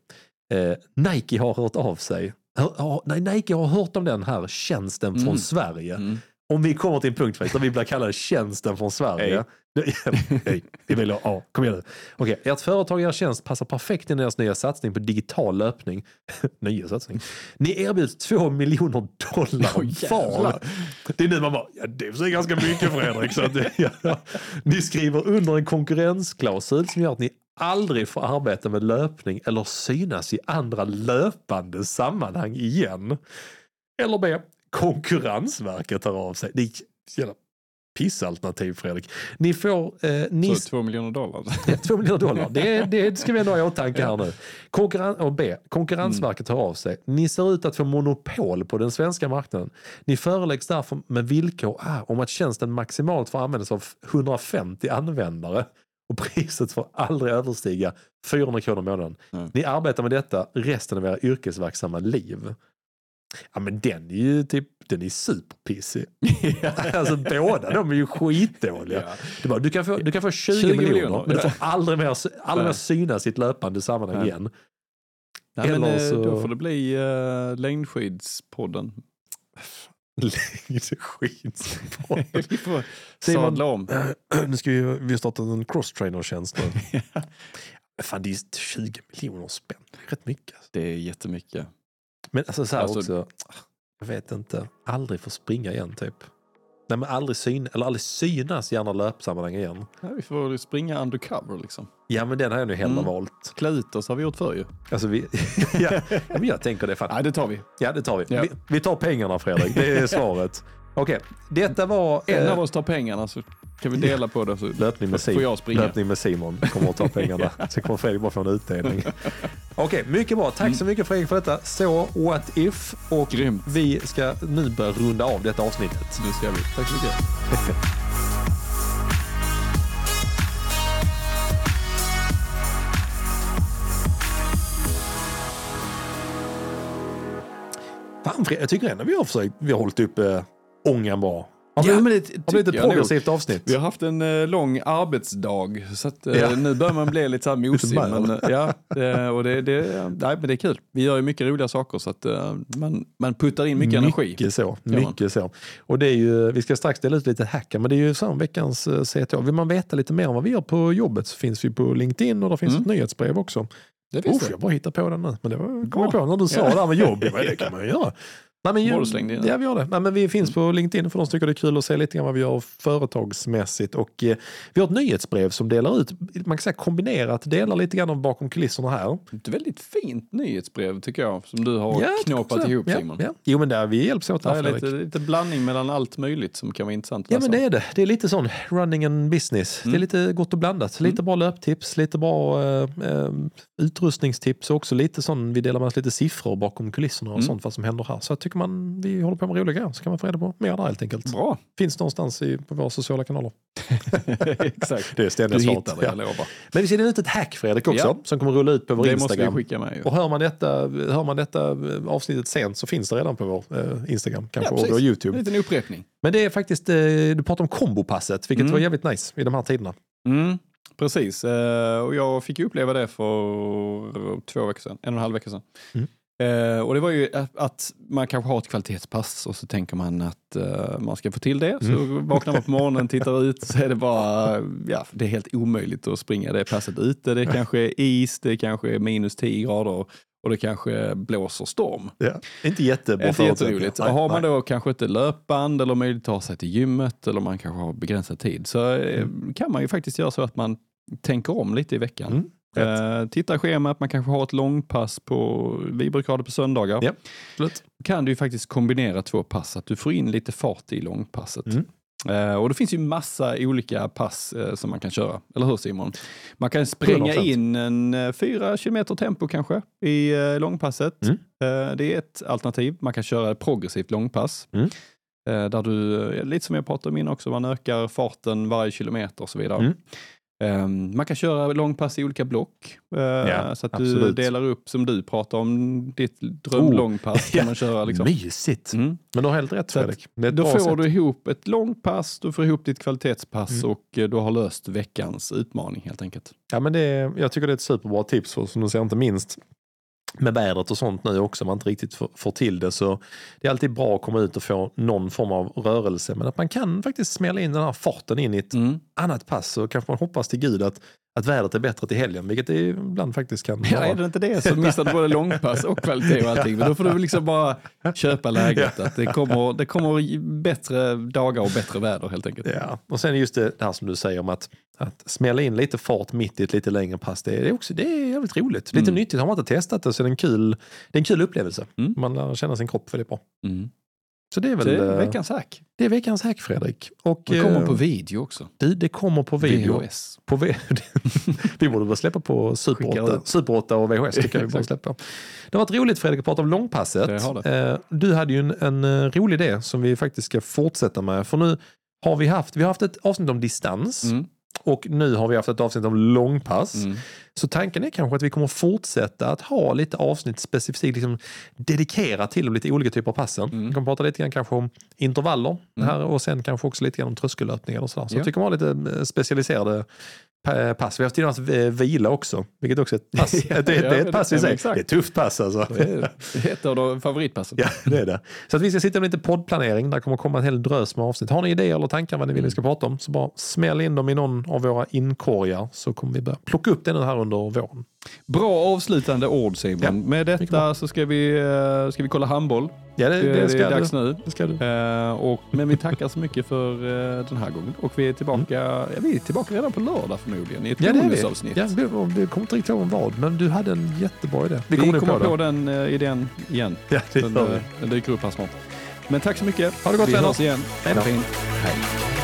Eh, Nike har hört av sig. Hör, ja, nej, Nike har hört om den här tjänsten från Mm. Sverige. Mm. Om vi kommer till en punkt faktiskt, där vi blir kallade tjänsten från Sverige. Hej, vi vill ha, ja, kom igen nu. Okej, ert företag er tjänst passar perfekt in i deras nya satsning på digital löpning. nya satsning. Ni erbjuds två miljoner dollar Åh, var. Det är nu man bara, ja, det är ganska mycket Fredrik. Så att, ja. Ni skriver under en konkurrensklausul som gör att ni aldrig får arbeta med löpning eller synas i andra löpande sammanhang igen. Eller B. Konkurrensverket hör av sig. Det är jävla pissalternativ Fredrik. Ni får... Eh, ni, Så 2 miljoner dollar. Ja, Två miljoner dollar. Det, det ska vi ändå ha i åtanke här nu. Konkurren och B. Konkurrensverket hör av sig. Ni ser ut att få monopol på den svenska marknaden. Ni föreläggs därför med villkor ah, om att tjänsten maximalt får användas av 150 användare och priset får aldrig överstiga 400 kronor i månaden. Mm. Ni arbetar med detta resten av era yrkesverksamma liv. Ja men den är ju typ, den är superpissig. alltså båda de är ju skitdåliga. Ja. Du, bara, du, kan få, du kan få 20, 20 miljoner, miljoner, men du ja. får aldrig mer, aldrig mer synas i ett löpande sammanhang Nej. igen. Nej, men, Eller eh, så- Då får det bli uh, längdskidspodden. Skit. Vi får sadla om. nu ska vi, vi har startat en crosstrainer-tjänst nu. Fan, det är 20 miljoner spänn. Rätt mycket. Det är jättemycket. Men alltså så här Alltså- också, jag vet inte, aldrig få springa igen typ. Nej, men aldrig, syn, eller aldrig synas i andra löpsammanhang igen. Ja, vi får springa undercover liksom. Ja, men den har jag nog hellre Mm. valt. Klä ut oss har vi gjort förr ju. Alltså, vi, ja, ja, men jag tänker det. Fan. Nej, det tar vi. Ja, det tar vi. Ja. vi. Vi tar pengarna, Fredrik. Det är svaret. Okej, detta var En eh, av oss tar pengarna så kan vi dela på det. Så löpning med, får Simon. jag springa. löpning med Simon. Kommer att ta pengarna. Sen kommer Fredrik bara få en utdelning. Okej, mycket bra. Tack så mycket Fredrik för detta. Så what if? Och Grymt. vi ska nu börja runda av detta avsnittet. Nu ska vi. Tack så mycket. Fan, jag tycker ändå vi har försökt. Vi har hållit upp äh, ångan bra. Ja, vi, men det har blivit ett jag nog. progressivt avsnitt? Vi har haft en eh, lång arbetsdag så att, eh, Ja. nu börjar man bli lite så här mosig. Men, eh, ja, det, och det, det, nej, men det är kul. Vi gör ju mycket roliga saker så att eh, man, man puttar in mycket, energi. Mycket så. man. Mycket så. Och det är ju, vi ska strax dela ut lite hackar, men det är ju så veckans eh, CTA. Vill man veta lite mer om vad vi gör på jobbet så finns vi på LinkedIn och det finns Mm. ett nyhetsbrev också. Det finns Uff, det. jag bara hittar på den nu. Men det var, kom jag på när du sa Ja. det här med jobb. Ja, men det kan man ju göra. Nej, men, ju- slängde in det. ja, vi gör det. Nej, men vi finns på LinkedIn för de som tycker det är kul att se lite grann vad vi gör företagsmässigt. Och, eh, vi har ett nyhetsbrev som delar ut, man kan säga kombinerat, delar lite grann om bakom kulisserna här. Ett väldigt fint nyhetsbrev tycker jag som du har Ja, knåpat ihop ja, Simon. Ja. Jo men där, vi hjälps åt här lite, lite blandning mellan allt möjligt som kan vara intressant att Ja läsa. men det är det. Det är lite sån running and business. Det är Mm. lite gott och blandat. Lite bra löptips, lite bra eh, eh, utrustningstips och också lite sån, vi delar med oss lite siffror bakom kulisserna och Mm. sånt vad som händer här. Så jag tycker man, vi håller på med roliga grejer så kan man få reda på mer där helt enkelt. Bra. Finns någonstans i, på våra sociala kanaler. Exakt. Det är ständiga Du svaret. hittar det, Ja. jag lovar. Men vi ser ut ett hack Fredrik också Ja. som kommer rulla ut på vår Det måste vi Instagram. skicka med ju. Och hör man, detta, hör man detta eh, avsnittet sent så finns det redan på vår eh, Instagram kanske Ja, och vår En YouTube. liten upprepning. Men det är faktiskt, eh, du pratar om kombopasset vilket Mm. var jävligt nice i de här tiderna. Mm, precis, eh, och jag fick ju uppleva det för två veckor sedan, en och en halv vecka sedan. Mm. Eh, och det var ju att, att man kanske har ett kvalitetspass och så tänker man att eh, man ska få till det. Så Mm. vaknar man på morgonen, tittar ut så är det bara, ja, det är helt omöjligt att springa det passet ute. Det kanske är is, det kanske är minus 10 grader och det kanske blåser storm. Ja. Inte jättebra Inte jätteroligt. Nej, har man nej. då kanske inte löpband eller möjlighet att ta sig till gymmet eller man kanske har begränsad tid så eh, Mm. kan man ju faktiskt göra så att man tänker om lite i veckan. Mm. Eh, titta schemat, man kanske har ett långpass på, vi brukar ha det på söndagar. Ja, absolut. kan du ju faktiskt kombinera två pass, att du får in lite fart i långpasset. Mm. Eh, och det finns ju massa olika pass eh, som man kan köra, eller hur Simon? Man kan spränga 100%. in en eh, fyra kilometer tempo kanske i eh, långpasset. Mm. Eh, det är ett alternativ. Man kan köra ett progressivt långpass. Mm. Där du, lite som jag pratade om innan också, man ökar farten varje kilometer och så vidare. Eh, man kan köra långpass i olika block. eh, så att du absolut. delar upp, som du pratar om, ditt drömlångpass kan Ja. man köra. Liksom. Mysigt. Mm. Men du har helt rätt Fredrik. Då får sätt. du ihop ett långpass, du får ihop ditt kvalitetspass Mm. och eh, du har löst veckans utmaning helt enkelt. Ja, men det jag tycker det är ett superbra tips för som du säger inte minst med vädret och sånt nu också, man inte riktigt får, till det så det är alltid bra att komma ut och få någon form av rörelse men att man kan faktiskt smälla in den här farten in i ett Mm. annat pass så kanske man hoppas till gud att, att vädret är bättre till helgen vilket det ibland faktiskt kan Ja, vara. är det inte det så missar du både långpass och kvalitet och allting. Men då får du liksom bara köpa läget. Att det, kommer, det kommer bättre dagar och bättre väder helt enkelt. Ja, och sen just det, det här som du säger om att, att smälla in lite fart mitt i ett lite längre pass. Det är, också, det är jävligt roligt. Lite Mm. nyttigt. Har man inte testat det så är det en kul, det är en kul upplevelse. Mm. Man lär känna sin kropp väldigt bra. Mm. Så det är väl Det är eh, veckans hack. det är veckans hack Fredrik. Och, Det kommer eh, på video också. det, det kommer på video. VHS. På v- vi borde väl släppa på Super Skickar 8, ut. Super 8 och VHS. tycker jag vi borde släppa. Det har varit roligt Fredrik att prata om långpasset. Det det. Eh, Du hade ju en, en rolig idé som vi faktiskt ska fortsätta med. För nu har vi haft, vi har haft ett avsnitt om distans. Mm. Och nu har vi haft ett avsnitt om långpass. Mm. Så tanken är kanske att vi kommer fortsätta att ha lite avsnitt specifikt liksom dedikerat till lite olika typer av passen. Mm. Vi kommer prata lite grann kanske om intervaller Mm. här och sen kanske också lite grann om tröskellöpningar och sådär. Så Ja. jag tycker man har lite eh, specialiserade pass. Vi har till och med eh, vila också, vilket också är ett pass. det, det, Ja, det är ett pass i sig. Det är ett tufft pass alltså. Det är det är ett av de favoritpassen. Ja, det är det. Så att vi ska sitta med lite poddplanering. Där kommer komma en hel drös med avsnitt. Har ni idéer eller tankar vad ni vill vi ska prata om så bara smäll in dem i någon av våra inkorgar så kommer vi börja plocka upp det nu här under våren. Bra avslutande ord Simon. Ja, Med detta så ska vi, eh, ska vi kolla handboll. Ja, det, Det, det, ska är dags nu. Det ska du. Eh, och, men vi tackar så mycket för eh, den här gången. Och vi är tillbaka, ja, vi är tillbaka redan på lördag förmodligen i ett Ja, bonusavsnitt. vi. Ja, vi, vi kommer inte riktigt ihåg vad, men du hade en jättebra idé. Vi, kommer nu kommer på, det. den uh, idén igen. Ja, det Den, vi. den dyker upp här snart. Men tack så mycket. Ha det gott, vi vänner. hörs igen. Hej då. Hej.